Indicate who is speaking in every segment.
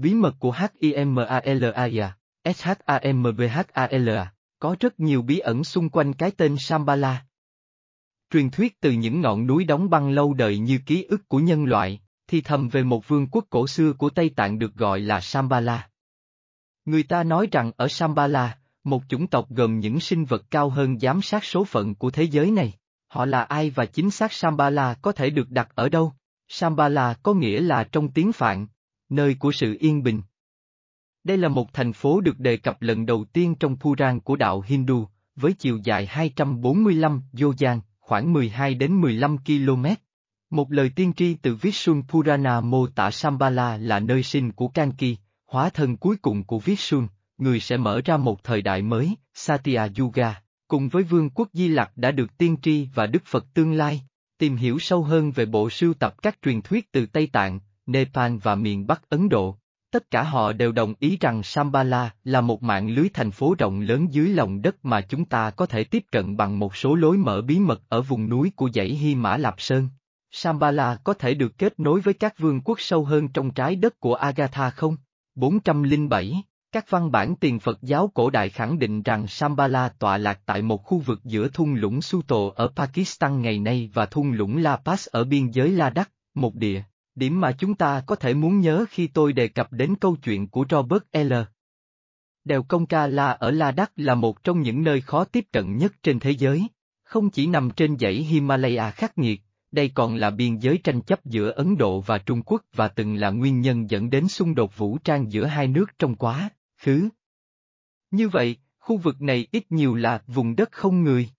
Speaker 1: Bí mật của HIMALAIA, SHAMBHALA, có rất nhiều bí ẩn xung quanh cái tên Shambhala. Truyền thuyết từ những ngọn núi đóng băng lâu đời như ký ức của nhân loại, thì thầm về một vương quốc cổ xưa của Tây Tạng được gọi là Shambhala. Người ta nói rằng ở Shambhala, một chủng tộc gồm những sinh vật cao hơn giám sát số phận của thế giới này. Họ là ai và chính xác Shambhala có thể được đặt ở đâu? Shambhala có nghĩa là trong tiếng Phạn, nơi của sự yên bình. Đây là một thành phố được đề cập lần đầu tiên trong Puran của đạo Hindu, với chiều dài 245 yojan, khoảng 12 đến 15 km. Một lời tiên tri từ Vishnu Purana mô tả Sambala là nơi sinh của Kanki, hóa thân cuối cùng của Vishnu, người sẽ mở ra một thời đại mới, Satya Yuga, cùng với vương quốc Di Lặc đã được tiên tri và Đức Phật tương lai. Tìm hiểu sâu hơn về bộ sưu tập các truyền thuyết từ Tây Tạng, Nepal và miền Bắc Ấn Độ. Tất cả họ đều đồng ý rằng Shambhala là một mạng lưới thành phố rộng lớn dưới lòng đất mà chúng ta có thể tiếp cận bằng một số lối mở bí mật ở vùng núi của dãy Hy Mã Lạp Sơn. Shambhala có thể được kết nối với các vương quốc sâu hơn trong trái đất của Agatha không? 407 các văn bản tiền Phật giáo cổ đại khẳng định rằng Shambhala tọa lạc tại một khu vực giữa thung lũng Suto ở Pakistan ngày nay và thung lũng La Paz ở biên giới Ladakh, một địa, điểm mà chúng ta có thể muốn nhớ khi tôi đề cập đến câu chuyện của Robert L. Đèo Công Ca La ở Ladakh là một trong những nơi khó tiếp cận nhất trên thế giới, không chỉ nằm trên dãy Himalaya khắc nghiệt, đây còn là biên giới tranh chấp giữa Ấn Độ và Trung Quốc và từng là nguyên nhân dẫn đến xung đột vũ trang giữa hai nước trong quá khứ. Như vậy, khu vực này ít nhiều là vùng đất không người.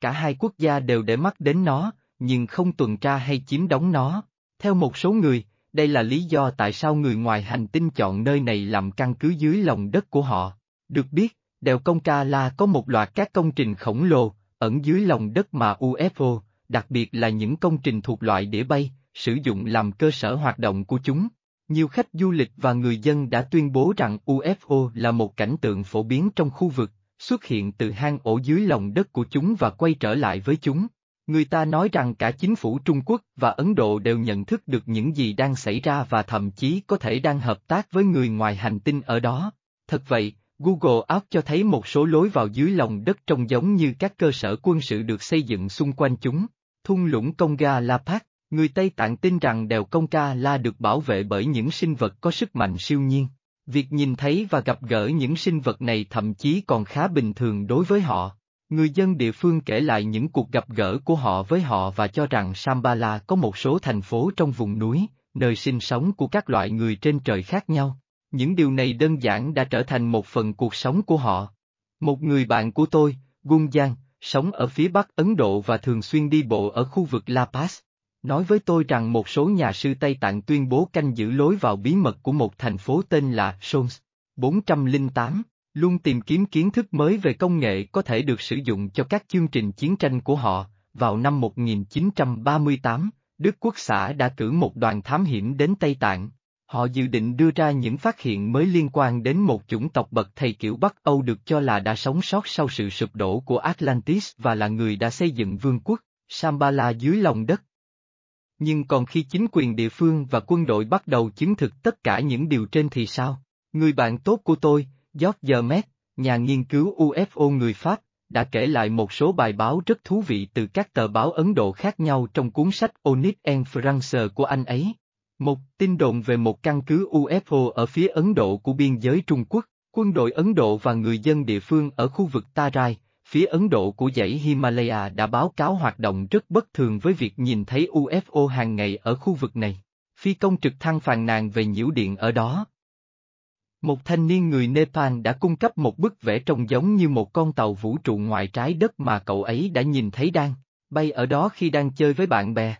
Speaker 1: Cả hai quốc gia đều để mắt đến nó, nhưng không tuần tra hay chiếm đóng nó. Theo một số người, đây là lý do tại sao người ngoài hành tinh chọn nơi này làm căn cứ dưới lòng đất của họ. Được biết, đèo Công Ca La có một loạt các công trình khổng lồ, ẩn dưới lòng đất mà UFO, đặc biệt là những công trình thuộc loại đĩa bay, sử dụng làm cơ sở hoạt động của chúng. Nhiều khách du lịch và người dân đã tuyên bố rằng UFO là một cảnh tượng phổ biến trong khu vực, xuất hiện từ hang ổ dưới lòng đất của chúng và quay trở lại với chúng. Người ta nói rằng cả chính phủ Trung Quốc và Ấn Độ đều nhận thức được những gì đang xảy ra và thậm chí có thể đang hợp tác với người ngoài hành tinh ở đó. Thật vậy, Google Earth cho thấy một số lối vào dưới lòng đất trông giống như các cơ sở quân sự được xây dựng xung quanh chúng. Thung lũng Conga La Park, Người Tây Tạng tin rằng đèo Công Ca La được bảo vệ bởi những sinh vật có sức mạnh siêu nhiên. Việc nhìn thấy và gặp gỡ những sinh vật này thậm chí còn khá bình thường đối với họ. Người dân địa phương kể lại những cuộc gặp gỡ của họ với họ và cho rằng Sambala có một số thành phố trong vùng núi, nơi sinh sống của các loại người trên trời khác nhau. Những điều này đơn giản đã trở thành một phần cuộc sống của họ. Một người bạn của tôi, Gunjan, sống ở phía bắc Ấn Độ và thường xuyên đi bộ ở khu vực La Paz nói với tôi rằng một số nhà sư Tây Tạng tuyên bố canh giữ lối vào bí mật của một thành phố tên là Sons. 408, luôn tìm kiếm kiến thức mới về công nghệ có thể được sử dụng cho các chương trình chiến tranh của họ. Vào năm 1938, Đức Quốc xã đã cử một đoàn thám hiểm đến Tây Tạng. Họ dự định đưa ra những phát hiện mới liên quan đến một chủng tộc bậc thầy kiểu Bắc Âu được cho là đã sống sót sau sự sụp đổ của Atlantis và là người đã xây dựng vương quốc, Sambala dưới lòng đất. Nhưng còn khi chính quyền địa phương và quân đội bắt đầu chứng thực tất cả những điều trên thì sao? Người bạn tốt của tôi, George Met, nhà nghiên cứu UFO người Pháp, đã kể lại một số bài báo rất thú vị từ các tờ báo Ấn Độ khác nhau trong cuốn sách Onyx en France của anh ấy. Một tin đồn về một căn cứ UFO ở phía Ấn Độ của biên giới Trung Quốc, quân đội Ấn Độ và người dân địa phương ở khu vực Tarai, phía Ấn Độ của dãy Himalaya đã báo cáo hoạt động rất bất thường với việc nhìn thấy UFO hàng ngày ở khu vực này. Phi công trực thăng phàn nàn về nhiễu điện ở đó. Một thanh niên người Nepal đã cung cấp một bức vẽ trông giống như một con tàu vũ trụ ngoài trái đất mà cậu ấy đã nhìn thấy đang bay ở đó khi đang chơi với bạn bè.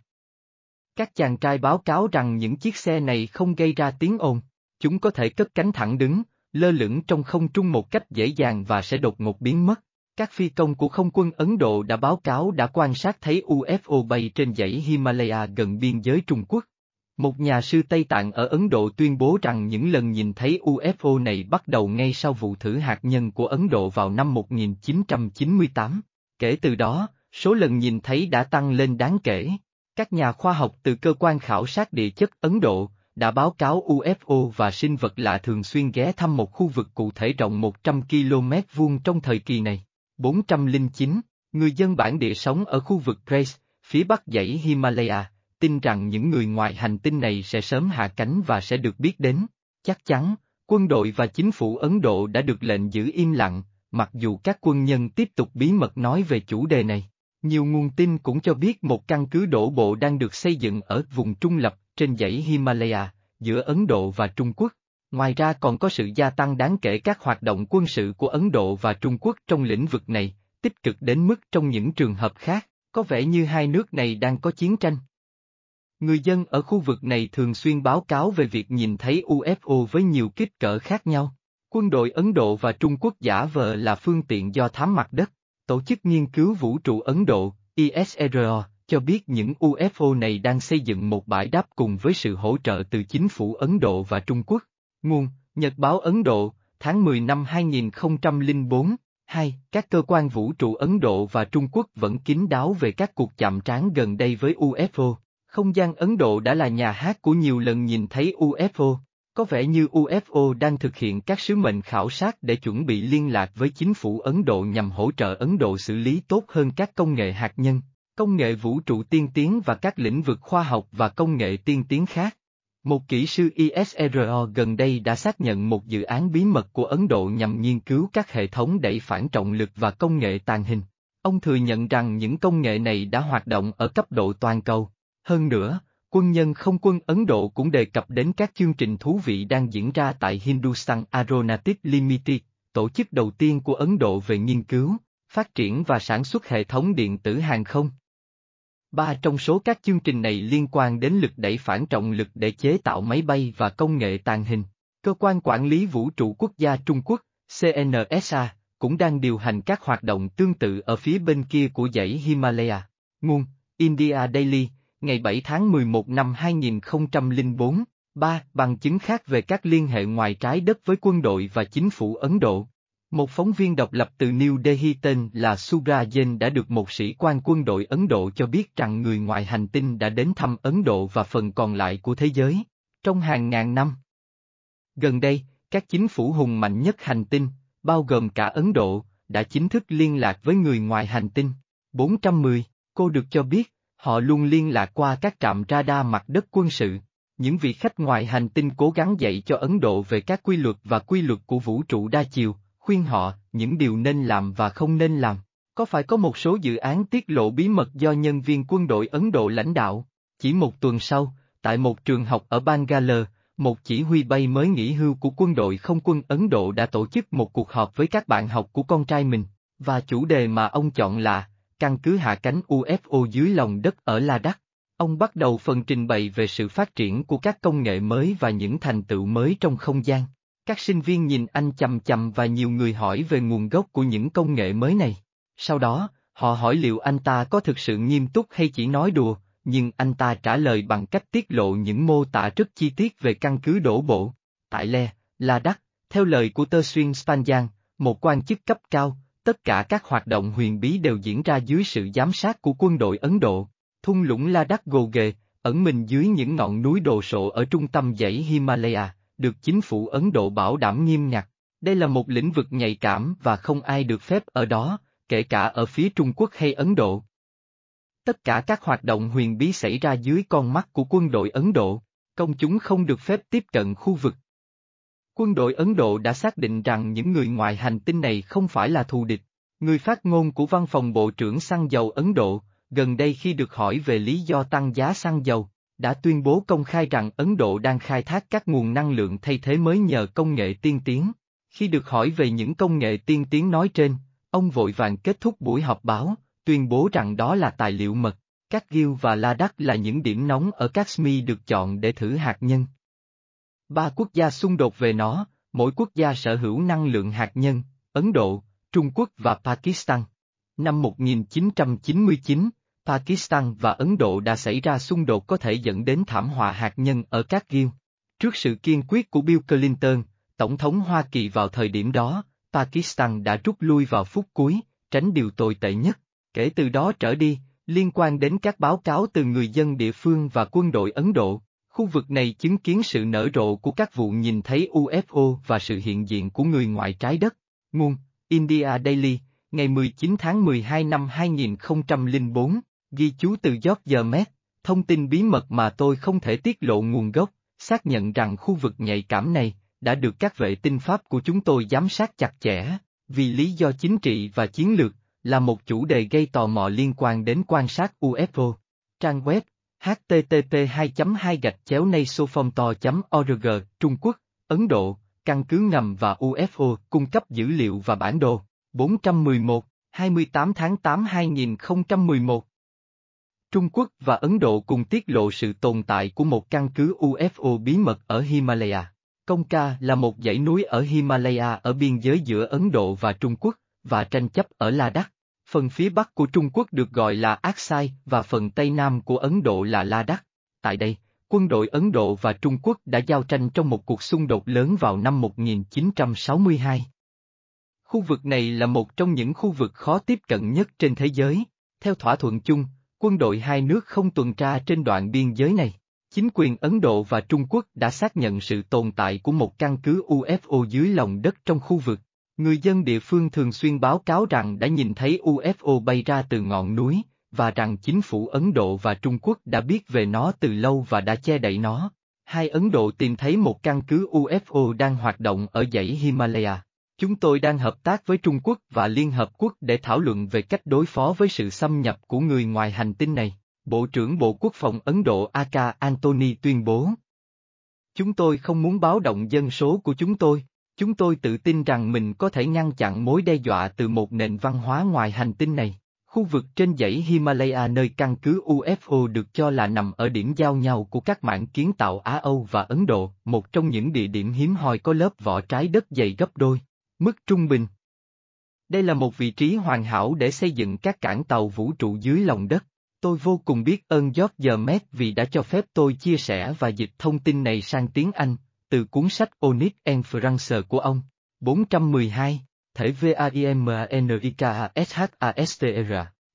Speaker 1: Các chàng trai báo cáo rằng những chiếc xe này không gây ra tiếng ồn, chúng có thể cất cánh thẳng đứng, lơ lửng trong không trung một cách dễ dàng và sẽ đột ngột biến mất. Các phi công của không quân Ấn Độ đã báo cáo đã quan sát thấy UFO bay trên dãy Himalaya gần biên giới Trung Quốc. Một nhà sư Tây Tạng ở Ấn Độ tuyên bố rằng những lần nhìn thấy UFO này bắt đầu ngay sau vụ thử hạt nhân của Ấn Độ vào năm 1998. Kể từ đó, số lần nhìn thấy đã tăng lên đáng kể. Các nhà khoa học từ cơ quan khảo sát địa chất Ấn Độ, đã báo cáo UFO và sinh vật lạ thường xuyên ghé thăm một khu vực cụ thể rộng 100 km vuông trong thời kỳ này. 409, người dân bản địa sống ở khu vực Grace, phía bắc dãy Himalaya, tin rằng những người ngoài hành tinh này sẽ sớm hạ cánh và sẽ được biết đến. Chắc chắn, quân đội và chính phủ Ấn Độ đã được lệnh giữ im lặng, mặc dù các quân nhân tiếp tục bí mật nói về chủ đề này. Nhiều nguồn tin cũng cho biết một căn cứ đổ bộ đang được xây dựng ở vùng trung lập trên dãy Himalaya, giữa Ấn Độ và Trung Quốc. Ngoài ra còn có sự gia tăng đáng kể các hoạt động quân sự của Ấn Độ và Trung Quốc trong lĩnh vực này, tích cực đến mức trong những trường hợp khác, có vẻ như hai nước này đang có chiến tranh. Người dân ở khu vực này thường xuyên báo cáo về việc nhìn thấy UFO với nhiều kích cỡ khác nhau. Quân đội Ấn Độ và Trung Quốc giả vờ là phương tiện do thám mặt đất. Tổ chức nghiên cứu vũ trụ Ấn Độ, ISRO, cho biết những UFO này đang xây dựng một bãi đáp cùng với sự hỗ trợ từ chính phủ Ấn Độ và Trung Quốc. Nguồn, Nhật báo Ấn Độ, tháng 10 năm 2004, 2. Các cơ quan vũ trụ Ấn Độ và Trung Quốc vẫn kín đáo về các cuộc chạm trán gần đây với UFO. Không gian Ấn Độ đã là nhà hát của nhiều lần nhìn thấy UFO. Có vẻ như UFO đang thực hiện các sứ mệnh khảo sát để chuẩn bị liên lạc với chính phủ Ấn Độ nhằm hỗ trợ Ấn Độ xử lý tốt hơn các công nghệ hạt nhân, công nghệ vũ trụ tiên tiến và các lĩnh vực khoa học và công nghệ tiên tiến khác. Một kỹ sư ISRO gần đây đã xác nhận một dự án bí mật của Ấn Độ nhằm nghiên cứu các hệ thống đẩy phản trọng lực và công nghệ tàng hình. Ông thừa nhận rằng những công nghệ này đã hoạt động ở cấp độ toàn cầu. Hơn nữa, quân nhân không quân Ấn Độ cũng đề cập đến các chương trình thú vị đang diễn ra tại Hindustan Aeronautics Limited, tổ chức đầu tiên của Ấn Độ về nghiên cứu, phát triển và sản xuất hệ thống điện tử hàng không. Ba trong số các chương trình này liên quan đến lực đẩy phản trọng lực để chế tạo máy bay và công nghệ tàng hình. Cơ quan quản lý vũ trụ quốc gia Trung Quốc, CNSA, cũng đang điều hành các hoạt động tương tự ở phía bên kia của dãy Himalaya. Nguồn, India Daily, ngày 7 tháng 11 năm 2004, 3. Bằng chứng khác về các liên hệ ngoài trái đất với quân đội và chính phủ Ấn Độ. Một phóng viên độc lập từ New Delhi tên là Surajen đã được một sĩ quan quân đội Ấn Độ cho biết rằng người ngoài hành tinh đã đến thăm Ấn Độ và phần còn lại của thế giới, trong hàng ngàn năm. Gần đây, các chính phủ hùng mạnh nhất hành tinh, bao gồm cả Ấn Độ, đã chính thức liên lạc với người ngoài hành tinh. 410, cô được cho biết, Họ luôn liên lạc qua các trạm radar mặt đất quân sự. Những vị khách ngoài hành tinh cố gắng dạy cho Ấn Độ về các quy luật và quy luật của vũ trụ đa chiều, khuyên họ những điều nên làm và không nên làm. Có phải có một số dự án tiết lộ bí mật do nhân viên quân đội Ấn Độ lãnh đạo? Chỉ một tuần sau, tại một trường học ở Bangalore, một chỉ huy bay mới nghỉ hưu của quân đội không quân Ấn Độ đã tổ chức một cuộc họp với các bạn học của con trai mình, và chủ đề mà ông chọn là căn cứ hạ cánh UFO dưới lòng đất ở La Đắc. Ông bắt đầu phần trình bày về sự phát triển của các công nghệ mới và những thành tựu mới trong không gian. Các sinh viên nhìn anh chầm chầm và nhiều người hỏi về nguồn gốc của những công nghệ mới này. Sau đó, họ hỏi liệu anh ta có thực sự nghiêm túc hay chỉ nói đùa, nhưng anh ta trả lời bằng cách tiết lộ những mô tả rất chi tiết về căn cứ đổ bộ. Tại Le, La Đắc, theo lời của Tơ Xuyên Spanjan, một quan chức cấp cao, Tất cả các hoạt động huyền bí đều diễn ra dưới sự giám sát của quân đội Ấn Độ. Thung lũng La Đắc gồ ghề, ẩn mình dưới những ngọn núi đồ sộ ở trung tâm dãy Himalaya, được chính phủ Ấn Độ bảo đảm nghiêm ngặt. Đây là một lĩnh vực nhạy cảm và không ai được phép ở đó, kể cả ở phía Trung Quốc hay Ấn Độ. Tất cả các hoạt động huyền bí xảy ra dưới con mắt của quân đội Ấn Độ, công chúng không được phép tiếp cận khu vực. Quân đội Ấn Độ đã xác định rằng những người ngoài hành tinh này không phải là thù địch. Người phát ngôn của văn phòng Bộ trưởng xăng dầu Ấn Độ, gần đây khi được hỏi về lý do tăng giá xăng dầu, đã tuyên bố công khai rằng Ấn Độ đang khai thác các nguồn năng lượng thay thế mới nhờ công nghệ tiên tiến. Khi được hỏi về những công nghệ tiên tiến nói trên, ông vội vàng kết thúc buổi họp báo, tuyên bố rằng đó là tài liệu mật. Các Gil và La Đắc là những điểm nóng ở Kashmir được chọn để thử hạt nhân. Ba quốc gia xung đột về nó, mỗi quốc gia sở hữu năng lượng hạt nhân, Ấn Độ, Trung Quốc và Pakistan. Năm 1999, Pakistan và Ấn Độ đã xảy ra xung đột có thể dẫn đến thảm họa hạt nhân ở các ghiêu. Trước sự kiên quyết của Bill Clinton, Tổng thống Hoa Kỳ vào thời điểm đó, Pakistan đã rút lui vào phút cuối, tránh điều tồi tệ nhất. Kể từ đó trở đi, liên quan đến các báo cáo từ người dân địa phương và quân đội Ấn Độ, Khu vực này chứng kiến sự nở rộ của các vụ nhìn thấy UFO và sự hiện diện của người ngoài trái đất. Nguồn, India Daily, ngày 19 tháng 12 năm 2004, ghi chú từ George Met, thông tin bí mật mà tôi không thể tiết lộ nguồn gốc, xác nhận rằng khu vực nhạy cảm này, đã được các vệ tinh Pháp của chúng tôi giám sát chặt chẽ, vì lý do chính trị và chiến lược, là một chủ đề gây tò mò liên quan đến quan sát UFO. Trang web http 2 2 gạch chéo org Trung Quốc, Ấn Độ, căn cứ ngầm và UFO cung cấp dữ liệu và bản đồ. 411, 28 tháng 8 2011 Trung Quốc và Ấn Độ cùng tiết lộ sự tồn tại của một căn cứ UFO bí mật ở Himalaya. Công ca là một dãy núi ở Himalaya ở biên giới giữa Ấn Độ và Trung Quốc, và tranh chấp ở Ladakh. Phần phía bắc của Trung Quốc được gọi là Aksai và phần tây nam của Ấn Độ là Ladakh. Tại đây, quân đội Ấn Độ và Trung Quốc đã giao tranh trong một cuộc xung đột lớn vào năm 1962. Khu vực này là một trong những khu vực khó tiếp cận nhất trên thế giới. Theo thỏa thuận chung, quân đội hai nước không tuần tra trên đoạn biên giới này. Chính quyền Ấn Độ và Trung Quốc đã xác nhận sự tồn tại của một căn cứ UFO dưới lòng đất trong khu vực. Người dân địa phương thường xuyên báo cáo rằng đã nhìn thấy UFO bay ra từ ngọn núi, và rằng chính phủ Ấn Độ và Trung Quốc đã biết về nó từ lâu và đã che đậy nó. Hai Ấn Độ tìm thấy một căn cứ UFO đang hoạt động ở dãy Himalaya. Chúng tôi đang hợp tác với Trung Quốc và Liên Hợp Quốc để thảo luận về cách đối phó với sự xâm nhập của người ngoài hành tinh này. Bộ trưởng Bộ Quốc phòng Ấn Độ Aka Antony tuyên bố. Chúng tôi không muốn báo động dân số của chúng tôi, chúng tôi tự tin rằng mình có thể ngăn chặn mối đe dọa từ một nền văn hóa ngoài hành tinh này. Khu vực trên dãy Himalaya nơi căn cứ UFO được cho là nằm ở điểm giao nhau của các mảng kiến tạo Á-Âu và Ấn Độ, một trong những địa điểm hiếm hoi có lớp vỏ trái đất dày gấp đôi, mức trung bình. Đây là một vị trí hoàn hảo để xây dựng các cảng tàu vũ trụ dưới lòng đất. Tôi vô cùng biết ơn George Met vì đã cho phép tôi chia sẻ và dịch thông tin này sang tiếng Anh, từ cuốn sách Onyx and France của ông. 412, thể VAIMANIKA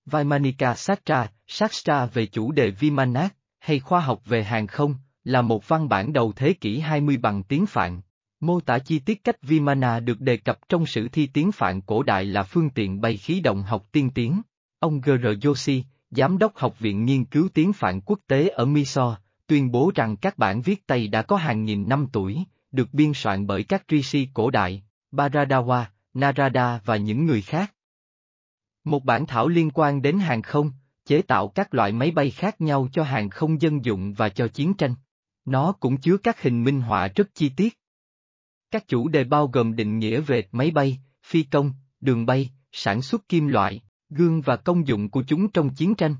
Speaker 1: Vimanika Sastra, Sastra về chủ đề Vimanak, hay khoa học về hàng không, là một văn bản đầu thế kỷ 20 bằng tiếng Phạn. Mô tả chi tiết cách Vimana được đề cập trong sử thi tiếng Phạn cổ đại là phương tiện bay khí động học tiên tiến. Ông G.R. Joshi, Giám đốc Học viện Nghiên cứu tiếng Phạn quốc tế ở Mysore, tuyên bố rằng các bản viết Tây đã có hàng nghìn năm tuổi, được biên soạn bởi các rishi cổ đại, Baradawa, Narada và những người khác. Một bản thảo liên quan đến hàng không, chế tạo các loại máy bay khác nhau cho hàng không dân dụng và cho chiến tranh. Nó cũng chứa các hình minh họa rất chi tiết. Các chủ đề bao gồm định nghĩa về máy bay, phi công, đường bay, sản xuất kim loại, gương và công dụng của chúng trong chiến tranh.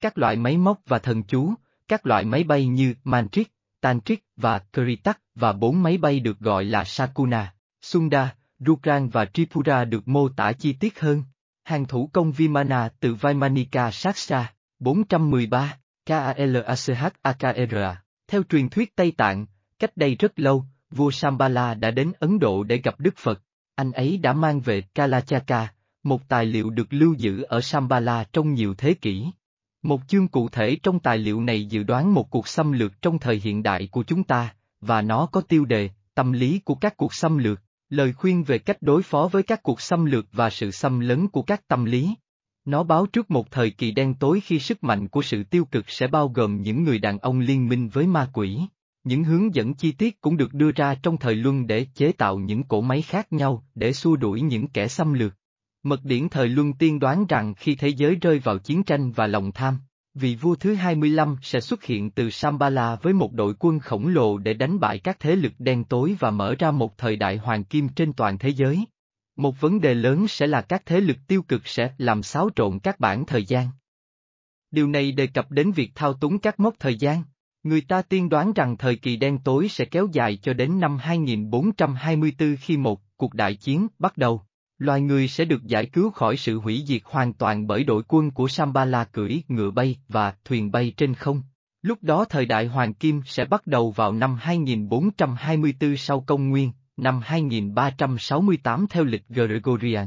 Speaker 1: Các loại máy móc và thần chú, các loại máy bay như Mantric, Tantric và Kritak và bốn máy bay được gọi là Sakuna, Sunda, Rukran và Tripura được mô tả chi tiết hơn. Hàng thủ công Vimana từ Vaimanika Saksa, 413, KALACHAKRA. Theo truyền thuyết Tây Tạng, cách đây rất lâu, vua Sambala đã đến Ấn Độ để gặp Đức Phật. Anh ấy đã mang về Kalachaka, một tài liệu được lưu giữ ở Sambala trong nhiều thế kỷ. Một chương cụ thể trong tài liệu này dự đoán một cuộc xâm lược trong thời hiện đại của chúng ta, và nó có tiêu đề, tâm lý của các cuộc xâm lược, lời khuyên về cách đối phó với các cuộc xâm lược và sự xâm lấn của các tâm lý. Nó báo trước một thời kỳ đen tối khi sức mạnh của sự tiêu cực sẽ bao gồm những người đàn ông liên minh với ma quỷ. Những hướng dẫn chi tiết cũng được đưa ra trong thời luân để chế tạo những cỗ máy khác nhau để xua đuổi những kẻ xâm lược. Mật điển thời luân tiên đoán rằng khi thế giới rơi vào chiến tranh và lòng tham, vị vua thứ 25 sẽ xuất hiện từ Sambala với một đội quân khổng lồ để đánh bại các thế lực đen tối và mở ra một thời đại hoàng kim trên toàn thế giới. Một vấn đề lớn sẽ là các thế lực tiêu cực sẽ làm xáo trộn các bản thời gian. Điều này đề cập đến việc thao túng các mốc thời gian. Người ta tiên đoán rằng thời kỳ đen tối sẽ kéo dài cho đến năm 2424 khi một cuộc đại chiến bắt đầu. Loài người sẽ được giải cứu khỏi sự hủy diệt hoàn toàn bởi đội quân của Sambala cưỡi ngựa bay và thuyền bay trên không. Lúc đó thời đại Hoàng Kim sẽ bắt đầu vào năm 2424 sau công nguyên, năm 2368 theo lịch Gregorian.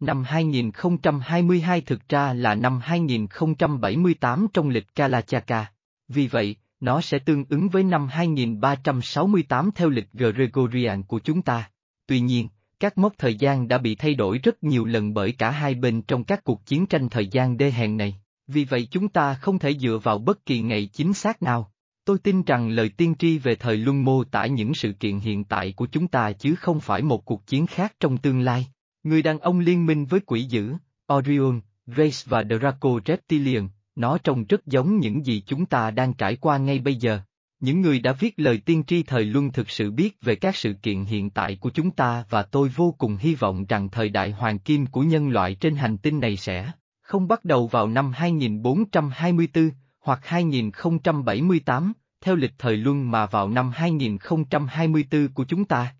Speaker 1: Năm 2022 thực ra là năm 2078 trong lịch Kalachaka. Vì vậy, nó sẽ tương ứng với năm 2368 theo lịch Gregorian của chúng ta. Tuy nhiên, các mốc thời gian đã bị thay đổi rất nhiều lần bởi cả hai bên trong các cuộc chiến tranh thời gian đê hèn này, vì vậy chúng ta không thể dựa vào bất kỳ ngày chính xác nào. Tôi tin rằng lời tiên tri về thời luân mô tả những sự kiện hiện tại của chúng ta chứ không phải một cuộc chiến khác trong tương lai. Người đàn ông liên minh với quỷ dữ, Orion, Grace và Draco Reptilian, nó trông rất giống những gì chúng ta đang trải qua ngay bây giờ. Những người đã viết lời tiên tri thời luân thực sự biết về các sự kiện hiện tại của chúng ta và tôi vô cùng hy vọng rằng thời đại hoàng kim của nhân loại trên hành tinh này sẽ không bắt đầu vào năm 2424 hoặc 2078, theo lịch thời luân mà vào năm 2024 của chúng ta.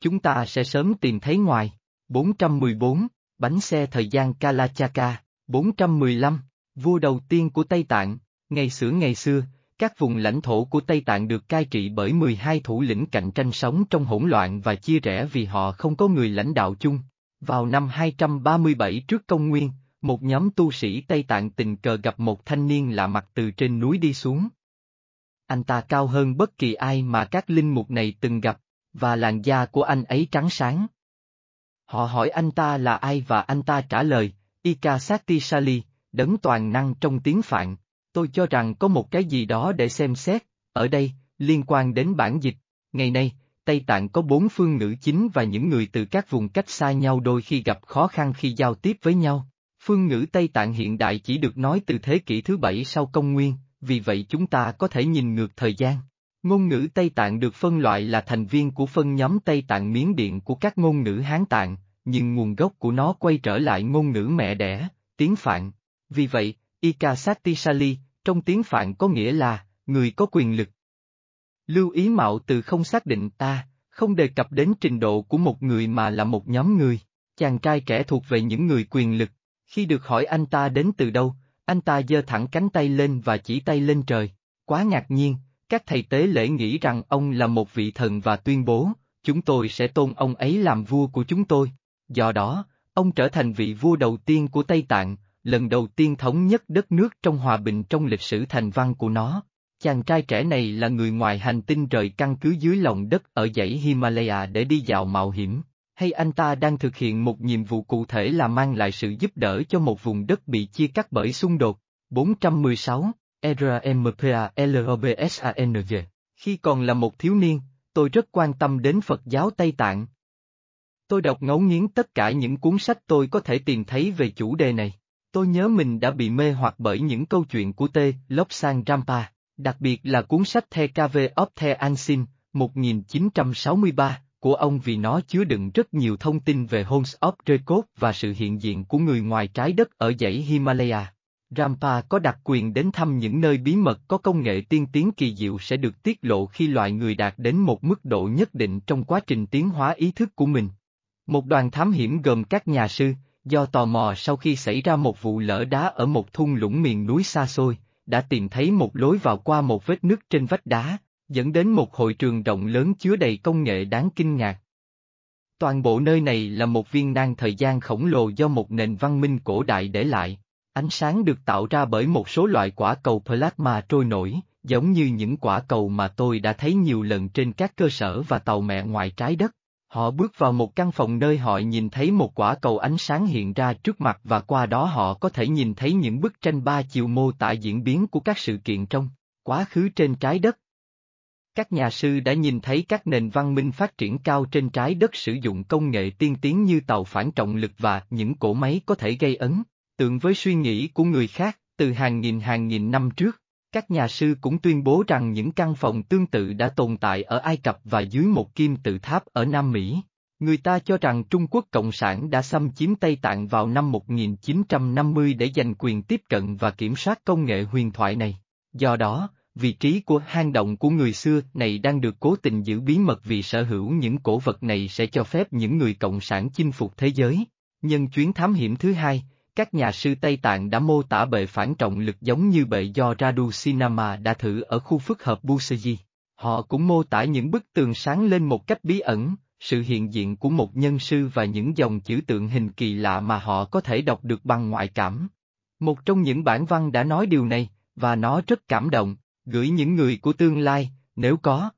Speaker 1: Chúng ta sẽ sớm tìm thấy ngoài. 414, bánh xe thời gian Kalachaka, 415, vua đầu tiên của Tây Tạng, ngày xưa ngày xưa, các vùng lãnh thổ của Tây Tạng được cai trị bởi 12 thủ lĩnh cạnh tranh sống trong hỗn loạn và chia rẽ vì họ không có người lãnh đạo chung. Vào năm 237 trước công nguyên, một nhóm tu sĩ Tây Tạng tình cờ gặp một thanh niên lạ mặt từ trên núi đi xuống. Anh ta cao hơn bất kỳ ai mà các linh mục này từng gặp, và làn da của anh ấy trắng sáng. Họ hỏi anh ta là ai và anh ta trả lời, Ika Sati Sali, đấng toàn năng trong tiếng Phạn. Tôi cho rằng có một cái gì đó để xem xét, ở đây, liên quan đến bản dịch. Ngày nay, Tây Tạng có bốn phương ngữ chính và những người từ các vùng cách xa nhau đôi khi gặp khó khăn khi giao tiếp với nhau. Phương ngữ Tây Tạng hiện đại chỉ được nói từ thế kỷ thứ bảy sau công nguyên, vì vậy chúng ta có thể nhìn ngược thời gian. Ngôn ngữ Tây Tạng được phân loại là thành viên của phân nhóm Tây Tạng miến điện của các ngôn ngữ Hán Tạng, nhưng nguồn gốc của nó quay trở lại ngôn ngữ mẹ đẻ, tiếng Phạn. Vì vậy, Ika Satisali, trong tiếng Phạn có nghĩa là, người có quyền lực. Lưu ý mạo từ không xác định ta, không đề cập đến trình độ của một người mà là một nhóm người, chàng trai trẻ thuộc về những người quyền lực. Khi được hỏi anh ta đến từ đâu, anh ta giơ thẳng cánh tay lên và chỉ tay lên trời. Quá ngạc nhiên, các thầy tế lễ nghĩ rằng ông là một vị thần và tuyên bố, chúng tôi sẽ tôn ông ấy làm vua của chúng tôi. Do đó, ông trở thành vị vua đầu tiên của Tây Tạng, lần đầu tiên thống nhất đất nước trong hòa bình trong lịch sử thành văn của nó. Chàng trai trẻ này là người ngoài hành tinh rời căn cứ dưới lòng đất ở dãy Himalaya để đi dạo mạo hiểm, hay anh ta đang thực hiện một nhiệm vụ cụ thể là mang lại sự giúp đỡ cho một vùng đất bị chia cắt bởi xung đột. 416, RMPA Khi còn là một thiếu niên, tôi rất quan tâm đến Phật giáo Tây Tạng. Tôi đọc ngấu nghiến tất cả những cuốn sách tôi có thể tìm thấy về chủ đề này. Tôi nhớ mình đã bị mê hoặc bởi những câu chuyện của T. Lobsang Rampa, đặc biệt là cuốn sách The Cave of the Ansin, 1963, của ông vì nó chứa đựng rất nhiều thông tin về Holmes of Jacob và sự hiện diện của người ngoài trái đất ở dãy Himalaya. Rampa có đặc quyền đến thăm những nơi bí mật có công nghệ tiên tiến kỳ diệu sẽ được tiết lộ khi loài người đạt đến một mức độ nhất định trong quá trình tiến hóa ý thức của mình. Một đoàn thám hiểm gồm các nhà sư, do tò mò sau khi xảy ra một vụ lỡ đá ở một thung lũng miền núi xa xôi, đã tìm thấy một lối vào qua một vết nứt trên vách đá, dẫn đến một hội trường rộng lớn chứa đầy công nghệ đáng kinh ngạc. Toàn bộ nơi này là một viên nang thời gian khổng lồ do một nền văn minh cổ đại để lại. Ánh sáng được tạo ra bởi một số loại quả cầu plasma trôi nổi, giống như những quả cầu mà tôi đã thấy nhiều lần trên các cơ sở và tàu mẹ ngoài trái đất. Họ bước vào một căn phòng nơi họ nhìn thấy một quả cầu ánh sáng hiện ra trước mặt và qua đó họ có thể nhìn thấy những bức tranh ba chiều mô tả diễn biến của các sự kiện trong quá khứ trên trái đất. Các nhà sư đã nhìn thấy các nền văn minh phát triển cao trên trái đất sử dụng công nghệ tiên tiến như tàu phản trọng lực và những cỗ máy có thể gây ấn, tượng với suy nghĩ của người khác, từ hàng nghìn hàng nghìn năm trước. Các nhà sư cũng tuyên bố rằng những căn phòng tương tự đã tồn tại ở Ai Cập và dưới một kim tự tháp ở Nam Mỹ. Người ta cho rằng Trung Quốc Cộng sản đã xâm chiếm Tây Tạng vào năm 1950 để giành quyền tiếp cận và kiểm soát công nghệ huyền thoại này. Do đó, vị trí của hang động của người xưa này đang được cố tình giữ bí mật vì sở hữu những cổ vật này sẽ cho phép những người cộng sản chinh phục thế giới. Nhân chuyến thám hiểm thứ hai, các nhà sư Tây Tạng đã mô tả bệ phản trọng lực giống như bệ do Radu Sinama đã thử ở khu phức hợp Busaji. Họ cũng mô tả những bức tường sáng lên một cách bí ẩn, sự hiện diện của một nhân sư và những dòng chữ tượng hình kỳ lạ mà họ có thể đọc được bằng ngoại cảm. Một trong những bản văn đã nói điều này, và nó rất cảm động. Gửi những người của tương lai, nếu có.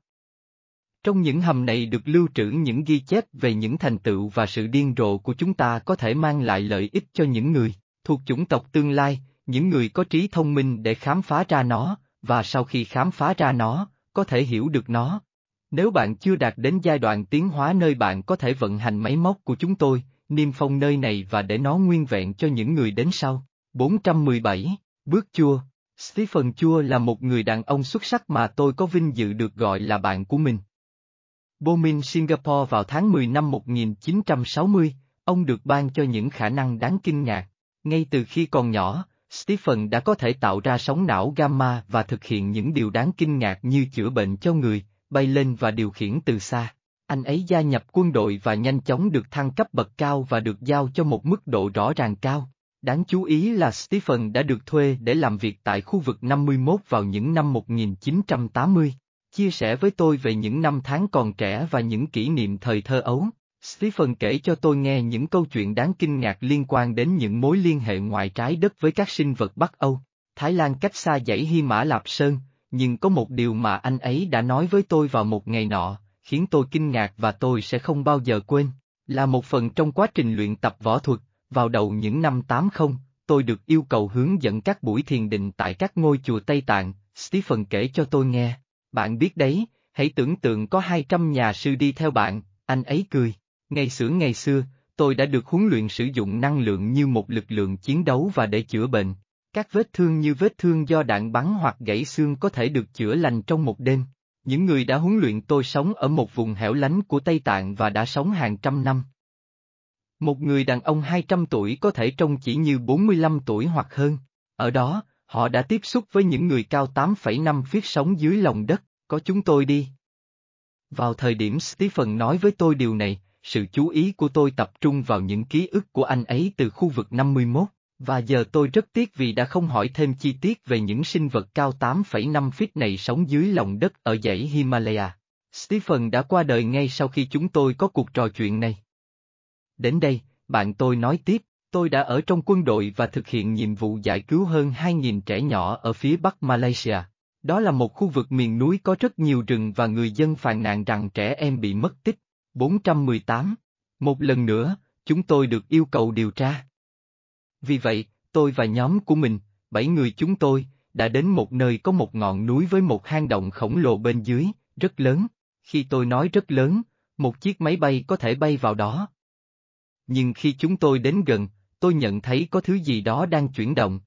Speaker 1: Trong những hầm này được lưu trữ những ghi chép về những thành tựu và sự điên rồ của chúng ta có thể mang lại lợi ích cho những người thuộc chủng tộc tương lai, những người có trí thông minh để khám phá ra nó, và sau khi khám phá ra nó, có thể hiểu được nó. Nếu bạn chưa đạt đến giai đoạn tiến hóa nơi bạn có thể vận hành máy móc của chúng tôi, niêm phong nơi này và để nó nguyên vẹn cho những người đến sau. 417, Bước Chua Stephen Chua là một người đàn ông xuất sắc mà tôi có vinh dự được gọi là bạn của mình. Bomin Singapore vào tháng 10 năm 1960, ông được ban cho những khả năng đáng kinh ngạc. Ngay từ khi còn nhỏ, Stephen đã có thể tạo ra sóng não gamma và thực hiện những điều đáng kinh ngạc như chữa bệnh cho người, bay lên và điều khiển từ xa. Anh ấy gia nhập quân đội và nhanh chóng được thăng cấp bậc cao và được giao cho một mức độ rõ ràng cao. Đáng chú ý là Stephen đã được thuê để làm việc tại khu vực 51 vào những năm 1980. Chia sẻ với tôi về những năm tháng còn trẻ và những kỷ niệm thời thơ ấu. Stephen kể cho tôi nghe những câu chuyện đáng kinh ngạc liên quan đến những mối liên hệ ngoài trái đất với các sinh vật Bắc Âu. Thái Lan cách xa dãy Hy Mã Lạp Sơn, nhưng có một điều mà anh ấy đã nói với tôi vào một ngày nọ, khiến tôi kinh ngạc và tôi sẽ không bao giờ quên. Là một phần trong quá trình luyện tập võ thuật, vào đầu những năm 80, tôi được yêu cầu hướng dẫn các buổi thiền định tại các ngôi chùa Tây Tạng, Stephen kể cho tôi nghe. Bạn biết đấy, hãy tưởng tượng có 200 nhà sư đi theo bạn, anh ấy cười. Ngày xưa ngày xưa, tôi đã được huấn luyện sử dụng năng lượng như một lực lượng chiến đấu và để chữa bệnh. Các vết thương như vết thương do đạn bắn hoặc gãy xương có thể được chữa lành trong một đêm. Những người đã huấn luyện tôi sống ở một vùng hẻo lánh của Tây Tạng và đã sống hàng trăm năm. Một người đàn ông 200 tuổi có thể trông chỉ như 45 tuổi hoặc hơn. Ở đó, họ đã tiếp xúc với những người cao 8,5 feet sống dưới lòng đất, có chúng tôi đi. Vào thời điểm Stephen nói với tôi điều này, sự chú ý của tôi tập trung vào những ký ức của anh ấy từ khu vực 51, và giờ tôi rất tiếc vì đã không hỏi thêm chi tiết về những sinh vật cao 8,5 feet này sống dưới lòng đất ở dãy Himalaya. Stephen đã qua đời ngay sau khi chúng tôi có cuộc trò chuyện này. Đến đây, bạn tôi nói tiếp, tôi đã ở trong quân đội và thực hiện nhiệm vụ giải cứu hơn 2.000 trẻ nhỏ ở phía bắc Malaysia. Đó là một khu vực miền núi có rất nhiều rừng và người dân phàn nàn rằng trẻ em bị mất tích. 418. Một lần nữa, chúng tôi được yêu cầu điều tra. Vì vậy, tôi và nhóm của mình, bảy người chúng tôi, đã đến một nơi có một ngọn núi với một hang động khổng lồ bên dưới, rất lớn. Khi tôi nói rất lớn, một chiếc máy bay có thể bay vào đó. Nhưng khi chúng tôi đến gần, tôi nhận thấy có thứ gì đó đang chuyển động.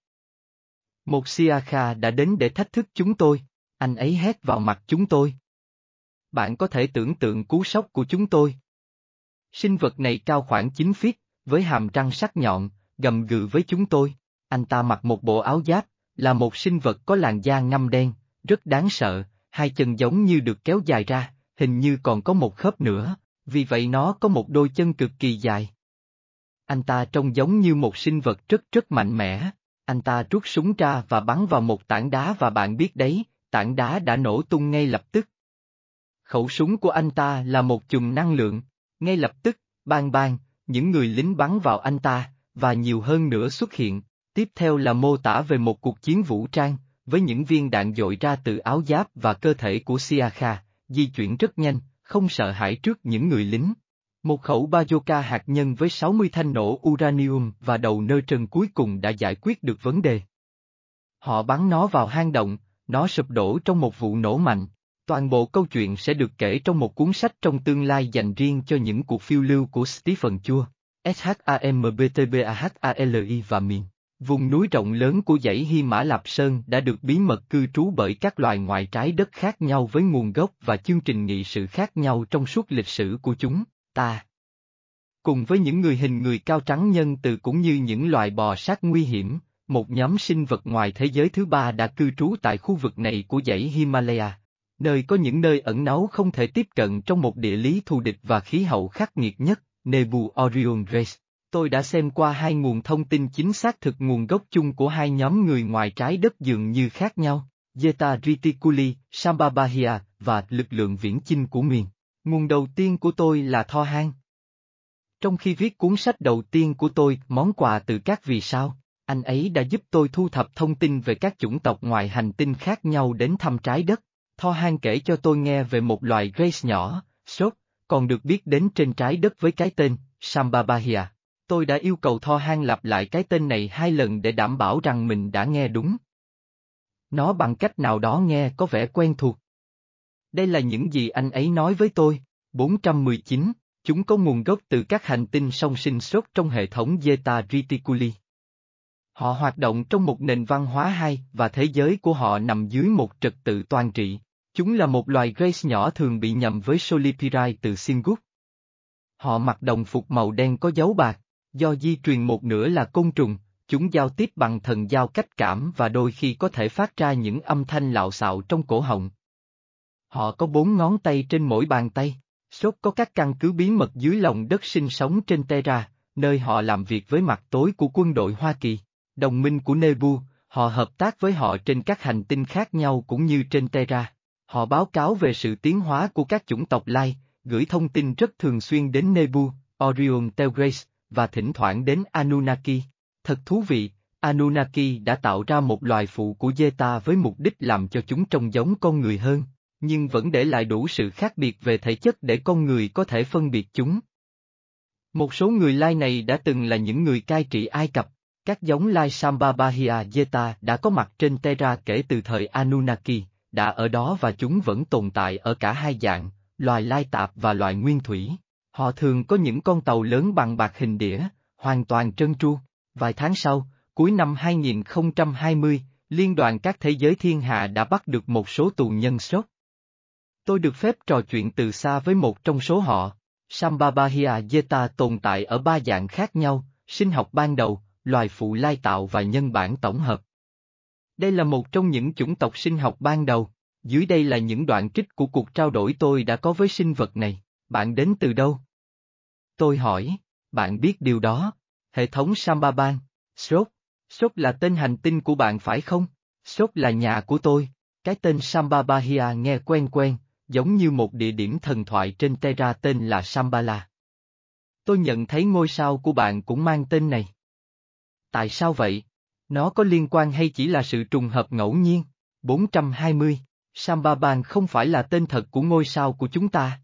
Speaker 1: Một Siakha đã đến để thách thức chúng tôi, anh ấy hét vào mặt chúng tôi. Bạn có thể tưởng tượng cú sốc của chúng tôi. Sinh vật này cao khoảng 9 feet, với hàm răng sắc nhọn, gầm gừ với chúng tôi. Anh ta mặc một bộ áo giáp, là một sinh vật có làn da ngăm đen, rất đáng sợ, hai chân giống như được kéo dài ra, hình như còn có một khớp nữa, vì vậy nó có một đôi chân cực kỳ dài. Anh ta trông giống như một sinh vật rất rất mạnh mẽ. Anh ta rút súng ra và bắn vào một tảng đá và bạn biết đấy, tảng đá đã nổ tung ngay lập tức. Khẩu súng của anh ta là một chùm năng lượng. Ngay lập tức, bang bang, những người lính bắn vào anh ta, và nhiều hơn nữa xuất hiện. Tiếp theo là mô tả về một cuộc chiến vũ trang, với những viên đạn dội ra từ áo giáp và cơ thể của Siakha, di chuyển rất nhanh, không sợ hãi trước những người lính. Một khẩu bazooka hạt nhân với 60 thanh nổ uranium và đầu nơ trần cuối cùng đã giải quyết được vấn đề. Họ bắn nó vào hang động, nó sụp đổ trong một vụ nổ mạnh. Toàn bộ câu chuyện sẽ được kể trong một cuốn sách trong tương lai dành riêng cho những cuộc phiêu lưu của Stephen Chua, SHAMBTBAHALI và miền. Vùng núi rộng lớn của dãy Hy Mã Lạp Sơn đã được bí mật cư trú bởi các loài ngoại trái đất khác nhau với nguồn gốc và chương trình nghị sự khác nhau trong suốt lịch sử của chúng ta. Cùng với những người hình người cao trắng nhân từ cũng như những loài bò sát nguy hiểm, một nhóm sinh vật ngoài thế giới thứ ba đã cư trú tại khu vực này của dãy Himalaya, nơi có những nơi ẩn náu không thể tiếp cận trong một địa lý thù địch và khí hậu khắc nghiệt nhất, Nebu Orion Race. Tôi đã xem qua hai nguồn thông tin chính xác thực nguồn gốc chung của hai nhóm người ngoài trái đất dường như khác nhau, Zeta Reticuli, Sambabahia và lực lượng viễn chinh của miền. Nguồn đầu tiên của tôi là Tho Hang. Trong khi viết cuốn sách đầu tiên của tôi, Món quà từ các vì sao, Anh ấy đã giúp tôi thu thập thông tin về các chủng tộc ngoài hành tinh khác nhau đến thăm trái đất. Tho Han kể cho tôi nghe về một loài Grace nhỏ, sốt, còn được biết đến trên trái đất với cái tên, Sambabahia. Tôi đã yêu cầu Tho Han lặp lại cái tên này hai lần để đảm bảo rằng mình đã nghe đúng. Nó bằng cách nào đó nghe có vẻ quen thuộc. Đây là những gì anh ấy nói với tôi. 419, chúng có nguồn gốc từ các hành tinh song sinh sốt trong hệ thống Zeta Reticuli. Họ hoạt động trong một nền văn hóa hai và thế giới của họ nằm dưới một trật tự toàn trị. Chúng là một loài Grace nhỏ thường bị nhầm với Solipirai từ Singut. Họ mặc đồng phục màu đen có dấu bạc, do di truyền một nửa là côn trùng, chúng giao tiếp bằng thần giao cách cảm và đôi khi có thể phát ra những âm thanh lạo xạo trong cổ họng. Họ có bốn ngón tay trên mỗi bàn tay. Sốt có các căn cứ bí mật dưới lòng đất sinh sống trên Terra, nơi họ làm việc với mặt tối của quân đội Hoa Kỳ. Đồng minh của Nebu, họ hợp tác với họ trên các hành tinh khác nhau cũng như trên Terra. Họ báo cáo về sự tiến hóa của các chủng tộc lai, gửi thông tin rất thường xuyên đến Nebu, Orion Telgrace, và thỉnh thoảng đến Anunnaki. Thật thú vị, Anunnaki đã tạo ra một loài phụ của Zeta với mục đích làm cho chúng trông giống con người hơn, nhưng vẫn để lại đủ sự khác biệt về thể chất để con người có thể phân biệt chúng. Một số người Lai này đã từng là những người cai trị Ai Cập, các giống Lai Sambabahia Zeta đã có mặt trên Terra kể từ thời Anunnaki, đã ở đó và chúng vẫn tồn tại ở cả hai dạng, loài lai tạp và loài nguyên thủy. Họ thường có những con tàu lớn bằng bạc hình đĩa, hoàn toàn trơn tru. Vài tháng sau, cuối năm 2020, Liên đoàn các thế giới thiên hạ đã bắt được một số tù nhân sốt. Tôi được phép trò chuyện từ xa với một trong số họ. Sambabahia Zeta tồn tại ở ba dạng khác nhau, sinh học ban đầu, loài phụ lai tạo và nhân bản tổng hợp. Đây là một trong những chủng tộc sinh học ban đầu, dưới đây là những đoạn trích của cuộc trao đổi tôi đã có với sinh vật này, bạn đến từ đâu? Tôi hỏi, bạn biết điều đó, hệ thống Sambaban, Sốt, Sốt là tên hành tinh của bạn phải không? Sốt là nhà của tôi, cái tên Sambabahia nghe quen quen, giống như một địa điểm thần thoại trên Terra tên là Sambala. Tôi nhận thấy ngôi sao của bạn cũng mang tên này. Tại sao vậy? Nó có liên quan hay chỉ là sự trùng hợp ngẫu nhiên? 420, Sambaban không phải là tên thật của ngôi sao của chúng ta.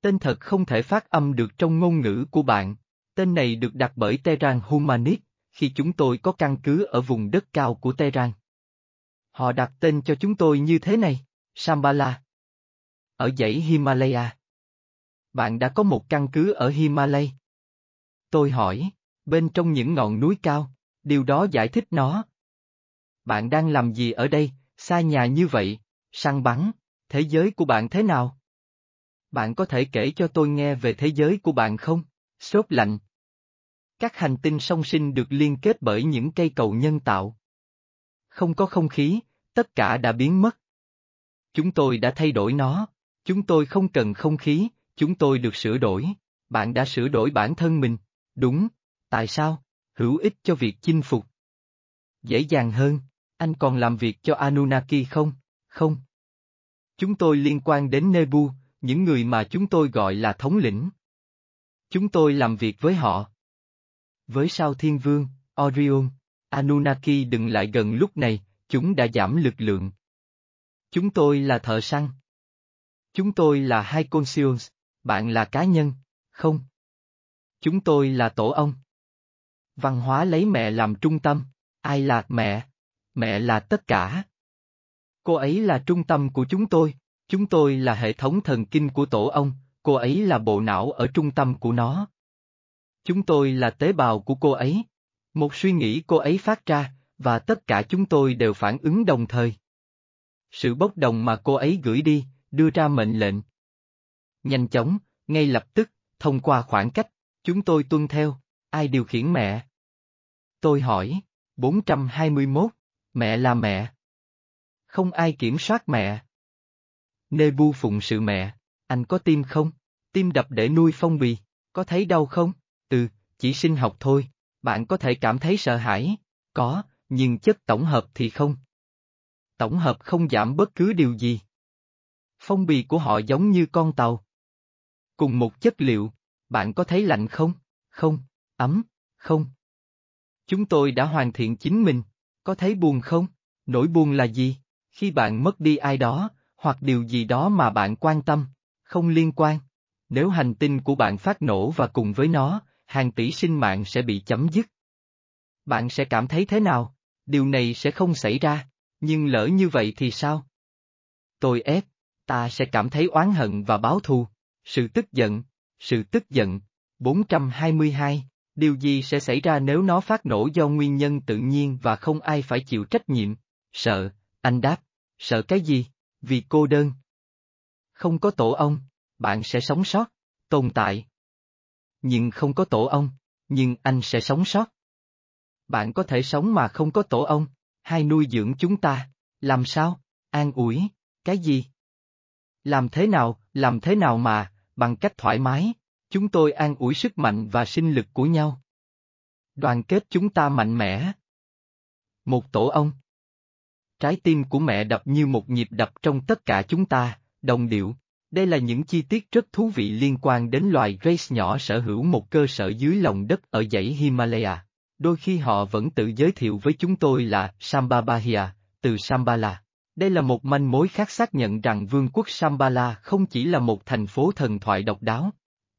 Speaker 1: Tên thật không thể phát âm được trong ngôn ngữ của bạn, tên này được đặt bởi Terran Humanit, khi chúng tôi có căn cứ ở vùng đất cao của Terran. Họ đặt tên cho chúng tôi như thế này, Sambala. Ở dãy Himalaya. Bạn đã có một căn cứ ở Himalay. Tôi hỏi, bên trong những ngọn núi cao, điều đó giải thích nó. Bạn đang làm gì ở đây, xa nhà như vậy, săn bắn, thế giới của bạn thế nào? Bạn có thể kể cho tôi nghe về thế giới của bạn không? Sốt lạnh. Các hành tinh song sinh được liên kết bởi những cây cầu nhân tạo. Không có không khí, tất cả đã biến mất. Chúng tôi đã thay đổi nó, chúng tôi không cần không khí, chúng tôi được sửa đổi. Bạn đã sửa đổi bản thân mình, đúng, tại sao? Hữu ích cho việc chinh phục. Dễ dàng hơn, anh còn làm việc cho Anunnaki không? Không. Chúng tôi liên quan đến Nebu, những người mà chúng tôi gọi là thống lĩnh. Chúng tôi làm việc với họ. Với sao thiên vương, Orion, Anunnaki đừng lại gần lúc này, chúng đã giảm lực lượng. Chúng tôi là thợ săn. Chúng tôi là hai conscience, bạn là cá nhân, không? Chúng tôi là tổ ông. Văn hóa lấy mẹ làm trung tâm, ai là mẹ? Mẹ là tất cả. Cô ấy là trung tâm của chúng tôi, chúng tôi là hệ thống thần kinh của tổ ông, cô ấy là bộ não ở trung tâm của nó. Chúng tôi là tế bào của cô ấy. Một suy nghĩ cô ấy phát ra, và tất cả chúng tôi đều phản ứng đồng thời. Sự bốc đồng mà cô ấy gửi đi, đưa ra mệnh lệnh. Nhanh chóng, ngay lập tức, thông qua khoảng cách, chúng tôi tuân theo, ai điều khiển mẹ? Tôi hỏi, 421, mẹ là mẹ. Không ai kiểm soát mẹ. Nebu phụng sự mẹ, anh có tim không? Tim đập để nuôi phong bì, có thấy đau không? Ừ, chỉ sinh học thôi, bạn có thể cảm thấy sợ hãi, có, nhưng chất tổng hợp thì không. Tổng hợp không giảm bất cứ điều gì. Phong bì của họ giống như con tàu. Cùng một chất liệu, bạn có thấy lạnh không? Không, ấm, không. Chúng tôi đã hoàn thiện chính mình. Có thấy buồn không? Nỗi buồn là gì? Khi bạn mất đi ai đó, hoặc điều gì đó mà bạn quan tâm, không liên quan. Nếu hành tinh của bạn phát nổ và cùng với nó, hàng tỷ sinh mạng sẽ bị chấm dứt. Bạn sẽ cảm thấy thế nào? Điều này sẽ không xảy ra, nhưng lỡ như vậy thì sao? Tôi ép, ta sẽ cảm thấy oán hận và báo thù, sự tức giận, sự tức giận. 422, điều gì sẽ xảy ra nếu nó phát nổ do nguyên nhân tự nhiên và không ai phải chịu trách nhiệm? Sợ, anh đáp, sợ cái gì? Vì cô đơn. Không có tổ ông, bạn sẽ sống sót, tồn tại. Nhưng không có tổ ông, nhưng anh sẽ sống sót. Bạn có thể sống mà không có tổ ông, hay nuôi dưỡng chúng ta, làm sao, an ủi, cái gì? Làm thế nào, làm thế nào mà, bằng cách thoải mái, chúng tôi an ủi sức mạnh và sinh lực của nhau. Đoàn kết chúng ta mạnh mẽ. Một tổ ông. Trái tim của mẹ đập như một nhịp đập trong tất cả chúng ta, đồng điệu. Đây là những chi tiết rất thú vị liên quan đến loài Grace nhỏ sở hữu một cơ sở dưới lòng đất ở dãy Himalaya. Đôi khi họ vẫn tự giới thiệu với chúng tôi là Sambabahia, từ Sambala. Đây là một manh mối khác xác nhận rằng vương quốc Sambala không chỉ là một thành phố thần thoại độc đáo.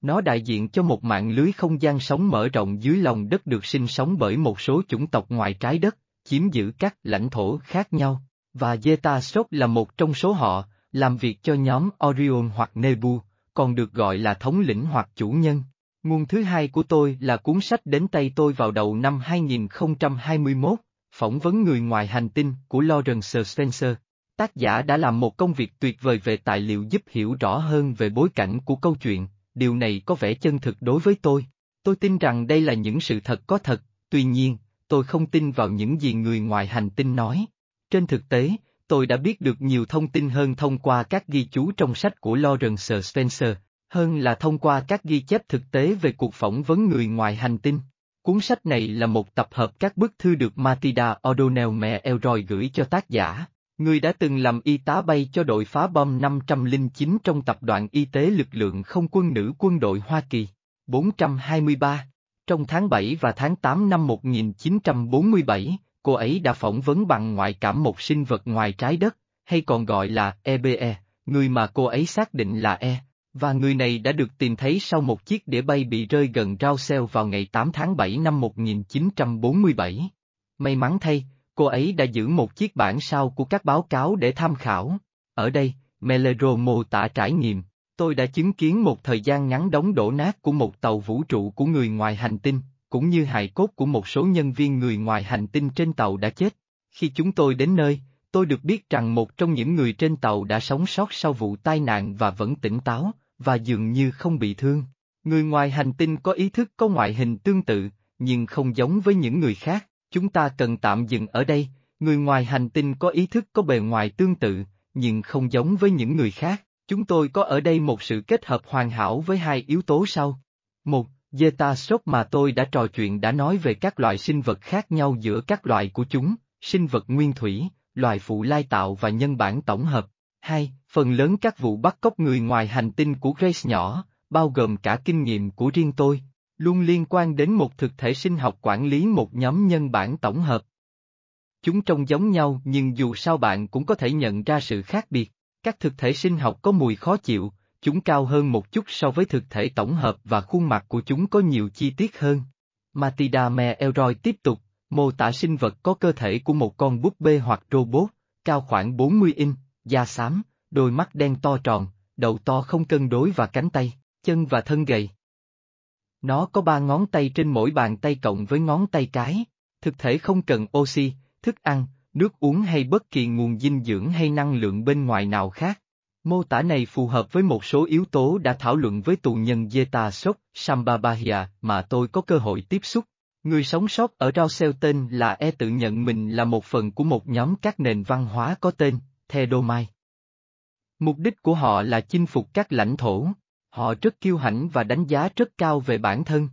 Speaker 1: Nó đại diện cho một mạng lưới không gian sống mở rộng dưới lòng đất được sinh sống bởi một số chủng tộc ngoài trái đất, chiếm giữ các lãnh thổ khác nhau, và Zeta Sốc là một trong số họ, làm việc cho nhóm Orion hoặc Nebu, còn được gọi là thống lĩnh hoặc chủ nhân. Nguồn thứ hai của tôi là cuốn sách đến tay tôi vào đầu năm 2021, phỏng vấn người ngoài hành tinh của Lawrence Spencer. Tác giả đã làm một công việc tuyệt vời về tài liệu giúp hiểu rõ hơn về bối cảnh của câu chuyện, điều này có vẻ chân thực đối với tôi. Tôi tin rằng đây là những sự thật có thật, tuy nhiên, tôi không tin vào những gì người ngoài hành tinh nói. Trên thực tế, tôi đã biết được nhiều thông tin hơn thông qua các ghi chú trong sách của Lawrence Spencer, hơn là thông qua các ghi chép thực tế về cuộc phỏng vấn người ngoài hành tinh. Cuốn sách này là một tập hợp các bức thư được Matilda O'Donnell mẹ Elroy gửi cho tác giả, người đã từng làm y tá bay cho đội phá bom 509 trong tập đoàn y tế lực lượng không quân nữ quân đội Hoa Kỳ. 423. Trong tháng 7 và tháng 8 năm 1947, cô ấy đã phỏng vấn bằng ngoại cảm một sinh vật ngoài trái đất, hay còn gọi là EBE, người mà cô ấy xác định là E, và người này đã được tìm thấy sau một chiếc đĩa bay bị rơi gần Rousseau vào ngày 8 tháng 7 năm 1947. May mắn thay, cô ấy đã giữ một chiếc bản sao của các báo cáo để tham khảo. Ở đây, Melero mô tả trải nghiệm, tôi đã chứng kiến một thời gian ngắn đóng đổ nát của một tàu vũ trụ của người ngoài hành tinh, cũng như hài cốt của một số nhân viên người ngoài hành tinh trên tàu đã chết. Khi chúng tôi đến nơi, tôi được biết rằng một trong những người trên tàu đã sống sót sau vụ tai nạn và vẫn tỉnh táo, và dường như không bị thương. Người ngoài hành tinh có ý thức có ngoại hình tương tự, nhưng không giống với những người khác. Chúng ta cần tạm dừng ở đây, người ngoài hành tinh có ý thức có bề ngoài tương tự, nhưng không giống với những người khác. Chúng tôi có ở đây một sự kết hợp hoàn hảo với hai yếu tố sau. Một, Zeta Sốc mà tôi đã trò chuyện đã nói về các loại sinh vật khác nhau giữa các loại của chúng, sinh vật nguyên thủy, loài phụ lai tạo và nhân bản tổng hợp. Hai, phần lớn các vụ bắt cóc người ngoài hành tinh của Grace nhỏ, bao gồm cả kinh nghiệm của riêng tôi, luôn liên quan đến một thực thể sinh học quản lý một nhóm nhân bản tổng hợp. Chúng trông giống nhau nhưng dù sao bạn cũng có thể nhận ra sự khác biệt. Các thực thể sinh học có mùi khó chịu, chúng cao hơn một chút so với thực thể tổng hợp và khuôn mặt của chúng có nhiều chi tiết hơn. Matilda Me Elroy tiếp tục, mô tả sinh vật có cơ thể của một con búp bê hoặc robot, cao khoảng 40 inch, da xám, đôi mắt đen to tròn, đầu to không cân đối và cánh tay, chân và thân gầy. Nó có ba ngón tay trên mỗi bàn tay cộng với ngón tay cái, thực thể không cần oxy, thức ăn, nước uống hay bất kỳ nguồn dinh dưỡng hay năng lượng bên ngoài nào khác. Mô tả này phù hợp với một số yếu tố đã thảo luận với tù nhân Zeta Sok Sambabahia mà tôi có cơ hội tiếp xúc. Người sống sót ở Rao tên là E tự nhận mình là một phần của một nhóm các nền văn hóa có tên, Thedomai. Mục đích của họ là chinh phục các lãnh thổ. Họ rất kiêu hãnh và đánh giá rất cao về bản thân.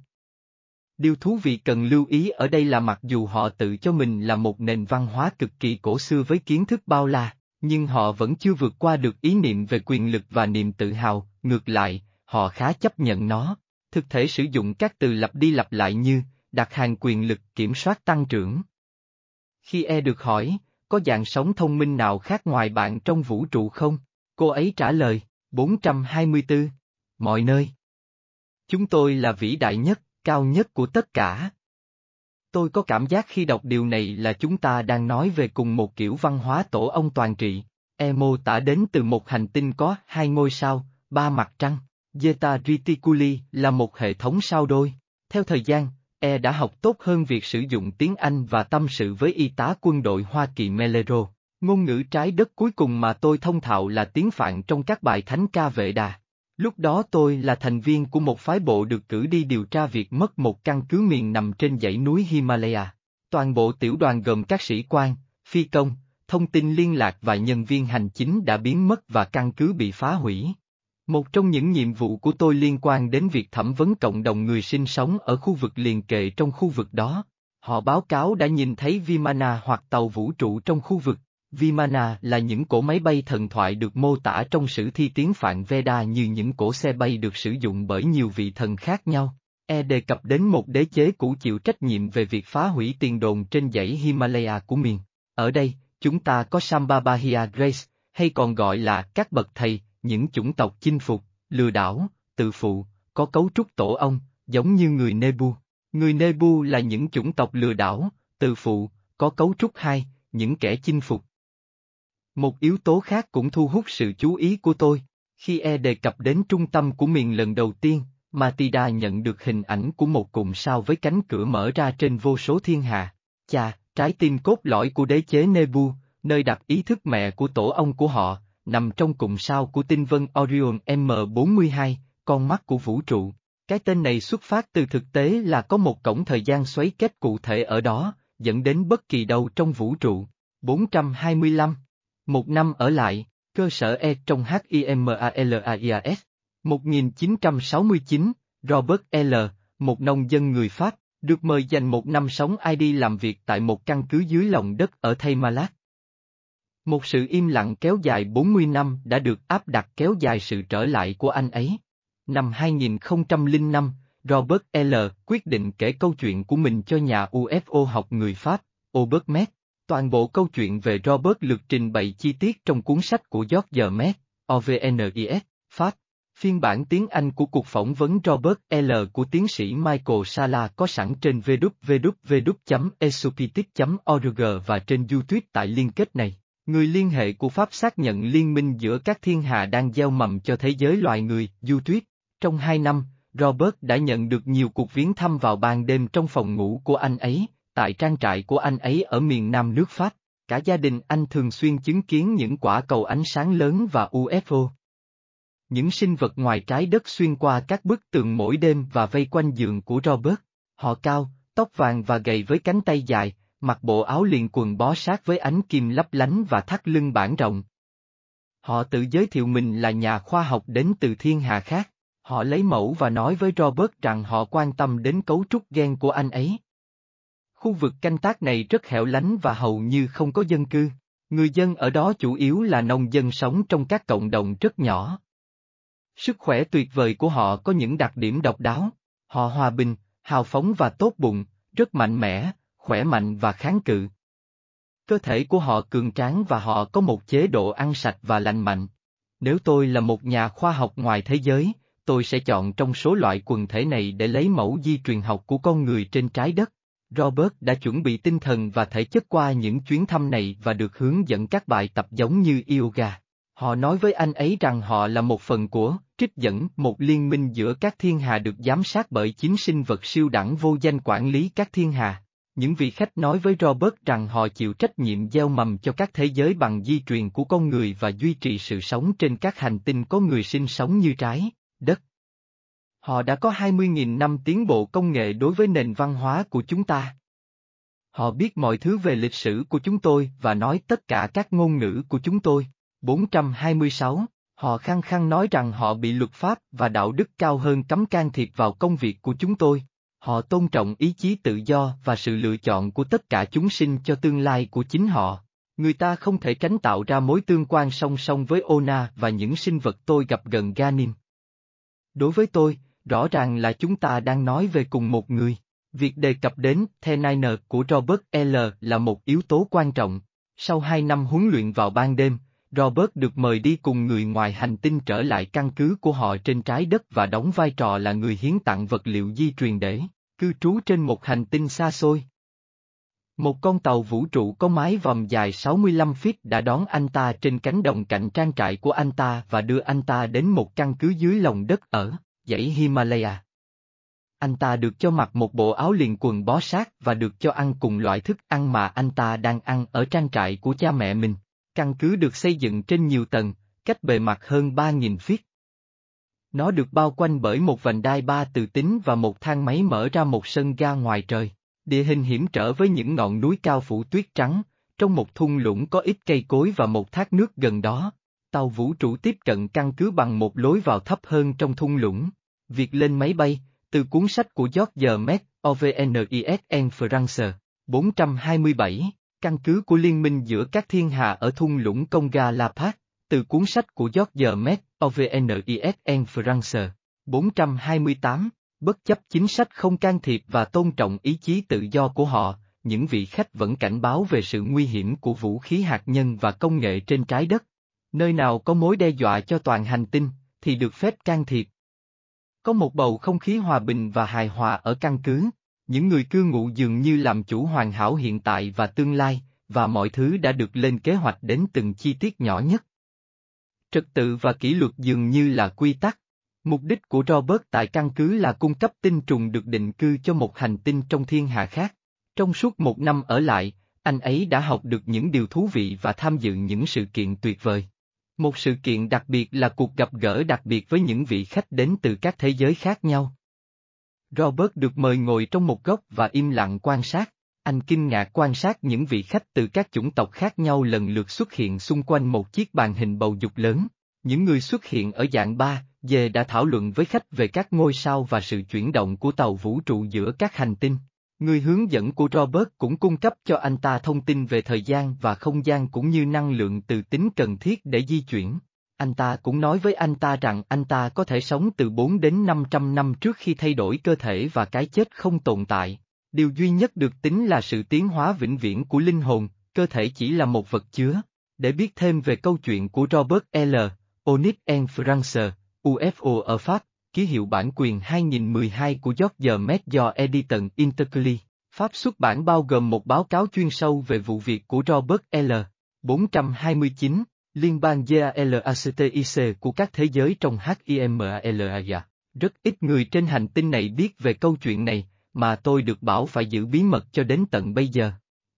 Speaker 1: Điều thú vị cần lưu ý ở đây là mặc dù họ tự cho mình là một nền văn hóa cực kỳ cổ xưa với kiến thức bao la, nhưng họ vẫn chưa vượt qua được ý niệm về quyền lực và niềm tự hào, ngược lại, họ khá chấp nhận nó. Thực thể sử dụng các từ lặp đi lặp lại như, đặt hàng quyền lực kiểm soát tăng trưởng. Khi E được hỏi, có dạng sống thông minh nào khác ngoài bạn trong vũ trụ không? Cô ấy trả lời, 424. Mọi nơi. Chúng tôi là vĩ đại nhất, cao nhất của tất cả. Tôi có cảm giác khi đọc điều này là chúng ta đang nói về cùng một kiểu văn hóa tổ ông toàn trị. E mô tả đến từ một hành tinh có hai ngôi sao, ba mặt trăng. Zeta Reticuli là một hệ thống sao đôi. Theo thời gian, E đã học tốt hơn việc sử dụng tiếng Anh và tâm sự với y tá quân đội Hoa Kỳ Melero. Ngôn ngữ trái đất cuối cùng mà tôi thông thạo là tiếng Phạn trong các bài thánh ca vệ đà. Lúc đó tôi là thành viên của một phái bộ được cử đi điều tra việc mất một căn cứ miền nằm trên dãy núi Himalaya. Toàn bộ tiểu đoàn gồm các sĩ quan, phi công, thông tin liên lạc và nhân viên hành chính đã biến mất và căn cứ bị phá hủy. Một trong những nhiệm vụ của tôi liên quan đến việc thẩm vấn cộng đồng người sinh sống ở khu vực liền kề trong khu vực đó. Họ báo cáo đã nhìn thấy Vimana hoặc tàu vũ trụ trong khu vực. Vimana là những cỗ máy bay thần thoại được mô tả trong sử thi tiếng Phạn Veda như những cỗ xe bay được sử dụng bởi nhiều vị thần khác nhau. E đề cập đến một đế chế cũ chịu trách nhiệm về việc phá hủy tiền đồn trên dãy Himalaya của miền. Ở đây, chúng ta có Sambhabahia Grace, hay còn gọi là các bậc thầy, những chủng tộc chinh phục, lừa đảo, tự phụ, có cấu trúc tổ ong, giống như người Nebu. Người Nebu là những chủng tộc lừa đảo, tự phụ, có cấu trúc hai, những kẻ chinh phục. Một yếu tố khác cũng thu hút sự chú ý của tôi. Khi E đề cập đến trung tâm của miền lần đầu tiên, Matida nhận được hình ảnh của một cụm sao với cánh cửa mở ra trên vô số thiên hà. Chà, trái tim cốt lõi của đế chế Nebu, nơi đặt ý thức mẹ của tổ ông của họ, nằm trong cụm sao của tinh vân Orion M42, con mắt của vũ trụ. Cái tên này xuất phát từ thực tế là có một cổng thời gian xoáy kết cụ thể ở đó, dẫn đến bất kỳ đâu trong vũ trụ. 425. Một năm ở lại, cơ sở E trong HIMALAIAS. 1969, Robert L., một nông dân người Pháp, được mời dành một năm sống ID làm việc tại một căn cứ dưới lòng đất ở Thaymalak. Một sự im lặng kéo dài 40 năm đã được áp đặt kéo dài sự trở lại của anh ấy. Năm 2005, Robert L. quyết định kể câu chuyện của mình cho nhà UFO học người Pháp, Aubert Met. Toàn bộ câu chuyện về Robert được trình bày chi tiết trong cuốn sách của George Met, OVNIS, Pháp. Phiên bản tiếng Anh của cuộc phỏng vấn Robert L. của tiến sĩ Michael Sala có sẵn trên www.esopitic.org và trên YouTube tại liên kết này. Người liên hệ của Pháp xác nhận liên minh giữa các thiên hà đang gieo mầm cho thế giới loài người, YouTube. Trong hai năm, Robert đã nhận được nhiều cuộc viếng thăm vào ban đêm trong phòng ngủ của anh ấy, tại trang trại của anh ấy ở miền nam nước Pháp. Cả gia đình anh thường xuyên chứng kiến những quả cầu ánh sáng lớn và UFO. Những sinh vật ngoài trái đất xuyên qua các bức tường mỗi đêm và vây quanh giường của Robert. Họ cao, tóc vàng và gầy với cánh tay dài, mặc bộ áo liền quần bó sát với ánh kim lấp lánh và thắt lưng bản rộng. Họ tự giới thiệu mình là nhà khoa học đến từ thiên hà khác. Họ lấy mẫu và nói với Robert rằng họ quan tâm đến cấu trúc gen của anh ấy. Khu vực canh tác này rất hẻo lánh và hầu như không có dân cư. Người dân ở đó chủ yếu là nông dân sống trong các cộng đồng rất nhỏ. Sức khỏe tuyệt vời của họ có những đặc điểm độc đáo. Họ hòa bình, hào phóng và tốt bụng, rất mạnh mẽ, khỏe mạnh và kháng cự. Cơ thể của họ cường tráng và họ có một chế độ ăn sạch và lành mạnh. Nếu tôi là một nhà khoa học ngoài thế giới, tôi sẽ chọn trong số loại quần thể này để lấy mẫu di truyền học của con người trên trái đất. Robert đã chuẩn bị tinh thần và thể chất qua những chuyến thăm này và được hướng dẫn các bài tập giống như yoga. Họ nói với anh ấy rằng họ là một phần của, trích dẫn, một liên minh giữa các thiên hà được giám sát bởi chính sinh vật siêu đẳng vô danh quản lý các thiên hà. Những vị khách nói với Robert rằng họ chịu trách nhiệm gieo mầm cho các thế giới bằng di truyền của con người và duy trì sự sống trên các hành tinh có người sinh sống như trái, đất. Họ đã có 20.000 năm tiến bộ công nghệ đối với nền văn hóa của chúng ta. Họ biết mọi thứ về lịch sử của chúng tôi và nói tất cả các ngôn ngữ của chúng tôi. 426, họ khăng khăng nói rằng họ bị luật pháp và đạo đức cao hơn cấm can thiệp vào công việc của chúng tôi. Họ tôn trọng ý chí tự do và sự lựa chọn của tất cả chúng sinh cho tương lai của chính họ. Người ta không thể tránh tạo ra mối tương quan song song với Ona và những sinh vật tôi gặp gần Ganim. Đối với tôi, rõ ràng là chúng ta đang nói về cùng một người. Việc đề cập đến The Niner của Robert L. là một yếu tố quan trọng. Sau hai năm huấn luyện vào ban đêm, Robert được mời đi cùng người ngoài hành tinh trở lại căn cứ của họ trên trái đất và đóng vai trò là người hiến tặng vật liệu di truyền để cư trú trên một hành tinh xa xôi. Một con tàu vũ trụ có mái vòm dài 65 feet đã đón anh ta trên cánh đồng cạnh trang trại của anh ta và đưa anh ta đến một căn cứ dưới lòng đất ở dãy Himalaya. Anh ta được cho mặc một bộ áo liền quần bó sát và được cho ăn cùng loại thức ăn mà anh ta đang ăn ở trang trại của cha mẹ mình. Căn cứ được xây dựng trên nhiều tầng, cách bề mặt hơn 3.000 feet. Nó được bao quanh bởi một vành đai ba từ tính và một thang máy mở ra một sân ga ngoài trời. Địa hình hiểm trở với những ngọn núi cao phủ tuyết trắng, trong một thung lũng có ít cây cối và một thác nước gần đó. Tàu vũ trụ tiếp cận căn cứ bằng một lối vào thấp hơn trong thung lũng. Việc lên máy bay, từ cuốn sách của George Met, OVNISN France, 427, căn cứ của Liên minh giữa các thiên hà ở thung lũng Conga La Paz, từ cuốn sách của George Met, OVNISN France, 428, bất chấp chính sách không can thiệp và tôn trọng ý chí tự do của họ, những vị khách vẫn cảnh báo về sự nguy hiểm của vũ khí hạt nhân và công nghệ trên trái đất. Nơi nào có mối đe dọa cho toàn hành tinh, thì được phép can thiệp. Có một bầu không khí hòa bình và hài hòa ở căn cứ, những người cư ngụ dường như làm chủ hoàn hảo hiện tại và tương lai, và mọi thứ đã được lên kế hoạch đến từng chi tiết nhỏ nhất. Trật tự và kỷ luật dường như là quy tắc. Mục đích của Robert tại căn cứ là cung cấp tinh trùng được định cư cho một hành tinh trong thiên hà khác. Trong suốt một năm ở lại, anh ấy đã học được những điều thú vị và tham dự những sự kiện tuyệt vời. Một sự kiện đặc biệt là cuộc gặp gỡ đặc biệt với những vị khách đến từ các thế giới khác nhau. Robert được mời ngồi trong một góc và im lặng quan sát. Anh kinh ngạc quan sát những vị khách từ các chủng tộc khác nhau lần lượt xuất hiện xung quanh một chiếc bàn hình bầu dục lớn. Những người xuất hiện ở dạng 3, về đã thảo luận với khách về các ngôi sao và sự chuyển động của tàu vũ trụ giữa các hành tinh. Người hướng dẫn của Robert cũng cung cấp cho anh ta thông tin về thời gian và không gian cũng như năng lượng từ tính cần thiết để di chuyển. Anh ta cũng nói với anh ta rằng anh ta có thể sống từ 4 đến 500 năm trước khi thay đổi cơ thể và cái chết không tồn tại. Điều duy nhất được tính là sự tiến hóa vĩnh viễn của linh hồn, cơ thể chỉ là một vật chứa. Để biết thêm về câu chuyện của Robert L. Onyx en France, UFO ở Pháp, ký hiệu bản quyền 2012 của George Met Editon Intercli. Pháp xuất bản bao gồm một báo cáo chuyên sâu về vụ việc của Robert L. 429, Liên bang GALACTIC của các thế giới trong HIMALAIA. Rất ít người trên hành tinh này biết về câu chuyện này, mà tôi được bảo phải giữ bí mật cho đến tận bây giờ.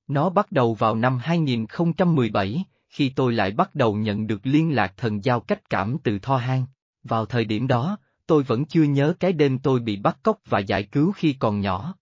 Speaker 1: Nó bắt đầu vào năm 2017, khi tôi lại bắt đầu nhận được liên lạc thần giao cách cảm từ Tho Hang. Vào thời điểm đó, tôi vẫn chưa nhớ cái đêm tôi bị bắt cóc và giải cứu khi còn nhỏ.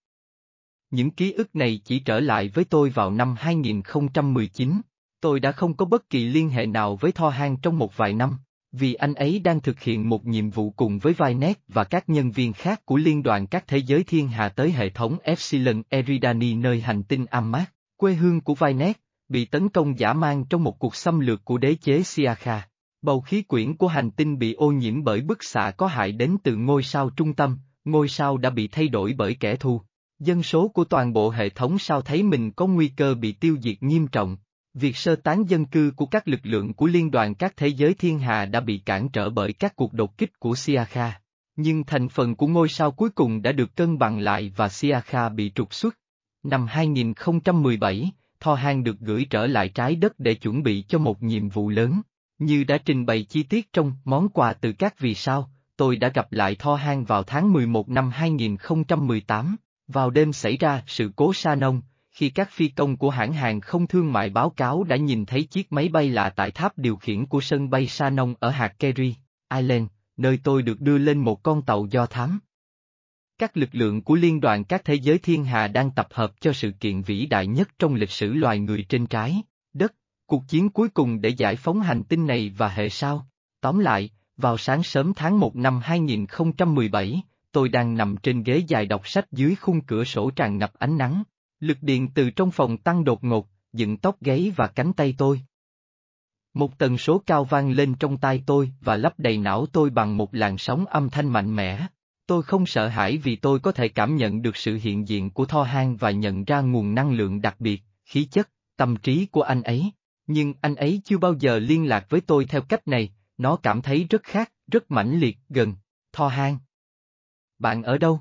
Speaker 1: Những ký ức này chỉ trở lại với tôi vào năm 2019. Tôi đã không có bất kỳ liên hệ nào với Tho Hang trong một vài năm, vì anh ấy đang thực hiện một nhiệm vụ cùng với Vinet và các nhân viên khác của Liên đoàn các thế giới thiên hà tới hệ thống Epsilon Eridani nơi hành tinh Amat, quê hương của Vinet, bị tấn công giả mang trong một cuộc xâm lược của đế chế Siakha. Bầu khí quyển của hành tinh bị ô nhiễm bởi bức xạ có hại đến từ ngôi sao trung tâm, ngôi sao đã bị thay đổi bởi kẻ thù. Dân số của toàn bộ hệ thống sao thấy mình có nguy cơ bị tiêu diệt nghiêm trọng. Việc sơ tán dân cư của các lực lượng của Liên đoàn các thế giới thiên hà đã bị cản trở bởi các cuộc đột kích của Siakha. Nhưng thành phần của ngôi sao cuối cùng đã được cân bằng lại và Siakha bị trục xuất. Năm 2017, Tho Han được gửi trở lại trái đất để chuẩn bị cho một nhiệm vụ lớn. Như đã trình bày chi tiết trong món quà từ các vì sao, tôi đã gặp lại Tho Hang vào tháng 11 năm 2018, vào đêm xảy ra sự cố sa nông, khi các phi công của hãng hàng không thương mại báo cáo đã nhìn thấy chiếc máy bay lạ tại tháp điều khiển của sân bay sa nông ở hạt Kerry, Ireland, nơi tôi được đưa lên một con tàu do thám. Các lực lượng của Liên đoàn các thế giới thiên hà đang tập hợp cho sự kiện vĩ đại nhất trong lịch sử loài người trên trái đất, cuộc chiến cuối cùng để giải phóng hành tinh này và hệ sao. Tóm lại, vào sáng sớm tháng 1 năm 2017, tôi đang nằm trên ghế dài đọc sách dưới khung cửa sổ tràn ngập ánh nắng. Lực điện từ trong phòng tăng đột ngột, dựng tóc gáy và cánh tay tôi. Một tần số cao vang lên trong tai tôi và lấp đầy não tôi bằng một làn sóng âm thanh mạnh mẽ. Tôi không sợ hãi vì tôi có thể cảm nhận được sự hiện diện của Tho hang và nhận ra nguồn năng lượng đặc biệt, khí chất, tâm trí của anh ấy. Nhưng anh ấy chưa bao giờ liên lạc với tôi theo cách này, nó cảm thấy rất khác, rất mãnh liệt, gần. Tho hang. Bạn ở đâu?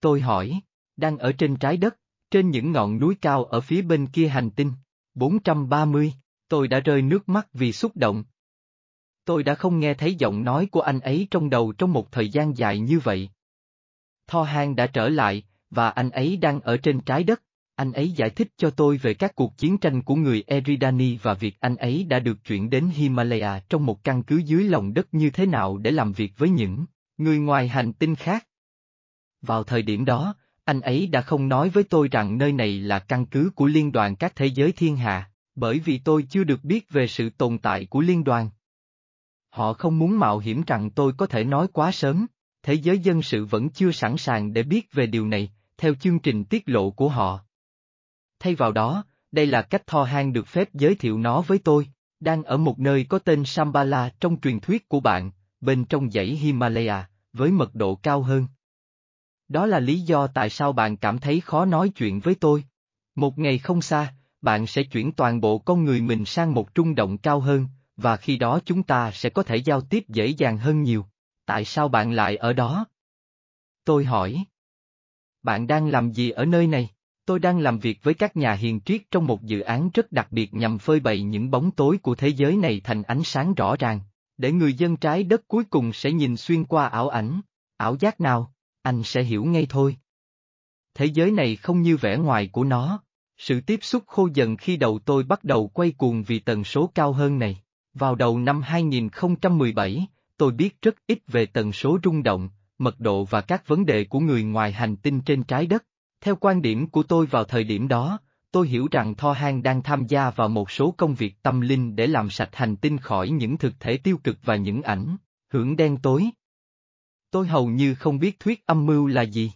Speaker 1: Tôi hỏi, đang ở trên trái đất, trên những ngọn núi cao ở phía bên kia hành tinh. 430, tôi đã rơi nước mắt vì xúc động. Tôi đã không nghe thấy giọng nói của anh ấy trong đầu trong một thời gian dài như vậy. Tho hang đã trở lại, và anh ấy đang ở trên trái đất. Anh ấy giải thích cho tôi về các cuộc chiến tranh của người Eridani và việc anh ấy đã được chuyển đến Himalaya trong một căn cứ dưới lòng đất như thế nào để làm việc với những người ngoài hành tinh khác. Vào thời điểm đó, anh ấy đã không nói với tôi rằng nơi này là căn cứ của Liên đoàn các thế giới thiên hạ, bởi vì tôi chưa được biết về sự tồn tại của liên đoàn. Họ không muốn mạo hiểm rằng tôi có thể nói quá sớm, thế giới dân sự vẫn chưa sẵn sàng để biết về điều này, theo chương trình tiết lộ của họ. Thay vào đó, đây là cách Tho Han được phép giới thiệu nó với tôi, đang ở một nơi có tên Shambhala trong truyền thuyết của bạn, bên trong dãy Himalaya, với mật độ cao hơn. Đó là lý do tại sao bạn cảm thấy khó nói chuyện với tôi. Một ngày không xa, bạn sẽ chuyển toàn bộ con người mình sang một trung động cao hơn, và khi đó chúng ta sẽ có thể giao tiếp dễ dàng hơn nhiều. Tại sao bạn lại ở đó? Tôi hỏi. Bạn đang làm gì ở nơi này? Tôi đang làm việc với các nhà hiền triết trong một dự án rất đặc biệt nhằm phơi bày những bóng tối của thế giới này thành ánh sáng rõ ràng, để người dân trái đất cuối cùng sẽ nhìn xuyên qua ảo ảnh. Ảo giác nào? Anh sẽ hiểu ngay thôi. Thế giới này không như vẻ ngoài của nó. Sự tiếp xúc khô dần khi đầu tôi bắt đầu quay cuồng vì tần số cao hơn này. Vào đầu năm 2017, tôi biết rất ít về tần số rung động, mật độ và các vấn đề của người ngoài hành tinh trên trái đất. Theo quan điểm của tôi vào thời điểm đó, tôi hiểu rằng Tho Han đang tham gia vào một số công việc tâm linh để làm sạch hành tinh khỏi những thực thể tiêu cực và những ảnh, hưởng đen tối. Tôi hầu như không biết thuyết âm mưu là gì.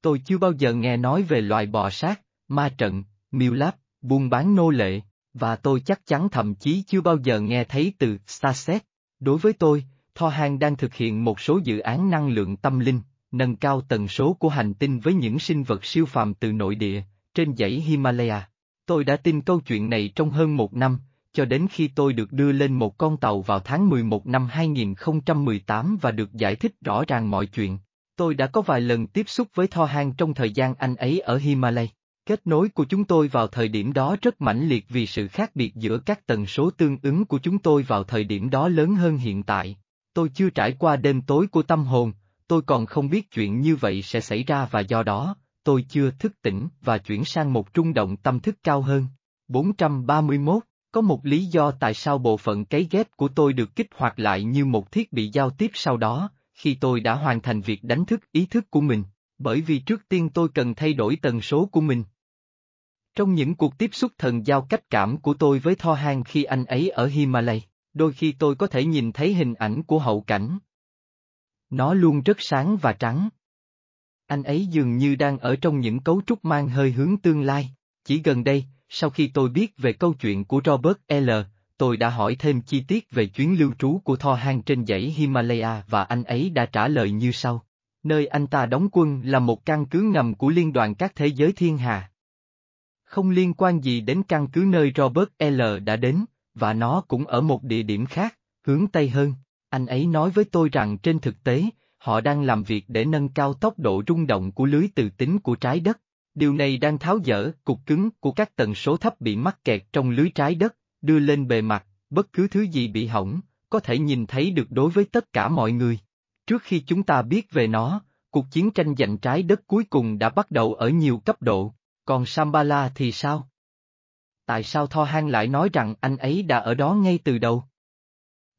Speaker 1: Tôi chưa bao giờ nghe nói về loài bò sát, ma trận, miêu láp, buôn bán nô lệ, và tôi chắc chắn thậm chí chưa bao giờ nghe thấy từ Starset. Đối với tôi, Tho Han đang thực hiện một số dự án năng lượng tâm linh, nâng cao tần số của hành tinh với những sinh vật siêu phàm từ nội địa, trên dãy Himalaya. Tôi đã tin câu chuyện này trong hơn một năm, cho đến khi tôi được đưa lên một con tàu vào tháng 11 năm 2018 và được giải thích rõ ràng mọi chuyện. Tôi đã có vài lần tiếp xúc với Tho Han trong thời gian anh ấy ở Himalaya. Kết nối của chúng tôi vào thời điểm đó rất mãnh liệt vì sự khác biệt giữa các tần số tương ứng của chúng tôi vào thời điểm đó lớn hơn hiện tại. Tôi chưa trải qua đêm tối của tâm hồn, tôi còn không biết chuyện như vậy sẽ xảy ra và do đó, tôi chưa thức tỉnh và chuyển sang một trung động tâm thức cao hơn. 431, có một lý do tại sao bộ phận cấy ghép của tôi được kích hoạt lại như một thiết bị giao tiếp sau đó, khi tôi đã hoàn thành việc đánh thức ý thức của mình, bởi vì trước tiên tôi cần thay đổi tần số của mình. Trong những cuộc tiếp xúc thần giao cách cảm của tôi với Tho Han khi anh ấy ở Himalay, đôi khi tôi có thể nhìn thấy hình ảnh của hậu cảnh. Nó luôn rất sáng và trắng. Anh ấy dường như đang ở trong những cấu trúc mang hơi hướng tương lai. Chỉ gần đây, sau khi tôi biết về câu chuyện của Robert L., tôi đã hỏi thêm chi tiết về chuyến lưu trú của Thor Hang trên dãy Himalaya và anh ấy đã trả lời như sau. Nơi anh ta đóng quân là một căn cứ ngầm của Liên đoàn các thế giới thiên hà. Không liên quan gì đến căn cứ nơi Robert L. đã đến, và nó cũng ở một địa điểm khác, hướng Tây hơn. Anh ấy nói với tôi rằng trên thực tế, họ đang làm việc để nâng cao tốc độ rung động của lưới từ tính của trái đất. Điều này đang tháo dỡ cục cứng của các tần số thấp bị mắc kẹt trong lưới trái đất, đưa lên bề mặt, bất cứ thứ gì bị hỏng, có thể nhìn thấy được đối với tất cả mọi người. Trước khi chúng ta biết về nó, cuộc chiến tranh giành trái đất cuối cùng đã bắt đầu ở nhiều cấp độ, còn Sambala thì sao? Tại sao Tho Han lại nói rằng anh ấy đã ở đó ngay từ đầu?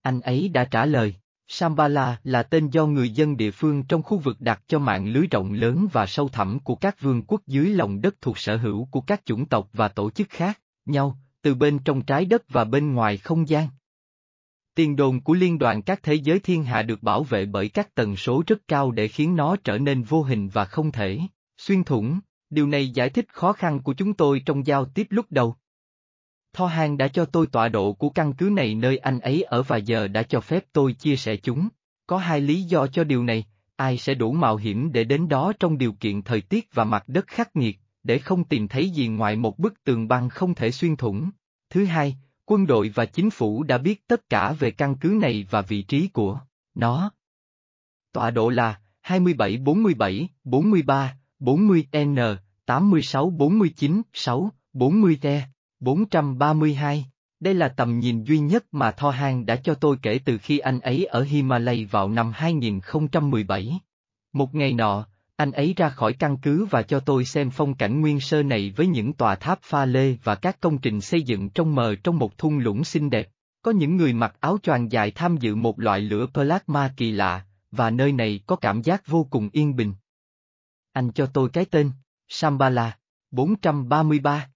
Speaker 1: Anh ấy đã trả lời, Sambala là tên do người dân địa phương trong khu vực đặt cho mạng lưới rộng lớn và sâu thẳm của các vương quốc dưới lòng đất thuộc sở hữu của các chủng tộc và tổ chức khác, nhau, từ bên trong trái đất và bên ngoài không gian. Tiền đồn của Liên đoàn các thế giới thiên hạ được bảo vệ bởi các tần số rất cao để khiến nó trở nên vô hình và không thể xuyên thủng, điều này giải thích khó khăn của chúng tôi trong giao tiếp lúc đầu. Tho Hang đã cho tôi tọa độ của căn cứ này nơi anh ấy ở và giờ đã cho phép tôi chia sẻ chúng. Có hai lý do cho điều này, ai sẽ đủ mạo hiểm để đến đó trong điều kiện thời tiết và mặt đất khắc nghiệt, để không tìm thấy gì ngoài một bức tường băng không thể xuyên thủng. Thứ hai, quân đội và chính phủ đã biết tất cả về căn cứ này và vị trí của nó. Tọa độ là 27 47, 43, 40 N, 86 49, 6, 40 T, 432. Đây là tầm nhìn duy nhất mà Tho Han đã cho tôi kể từ khi anh ấy ở Himalay vào năm 2017. Một ngày nọ, anh ấy ra khỏi căn cứ và cho tôi xem phong cảnh nguyên sơ này với những tòa tháp pha lê và các công trình xây dựng trong mờ trong một thung lũng xinh đẹp. Có những người mặc áo choàng dài tham dự một loại lửa plasma kỳ lạ, và nơi này có cảm giác vô cùng yên bình. Anh cho tôi cái tên, Sambala, 433,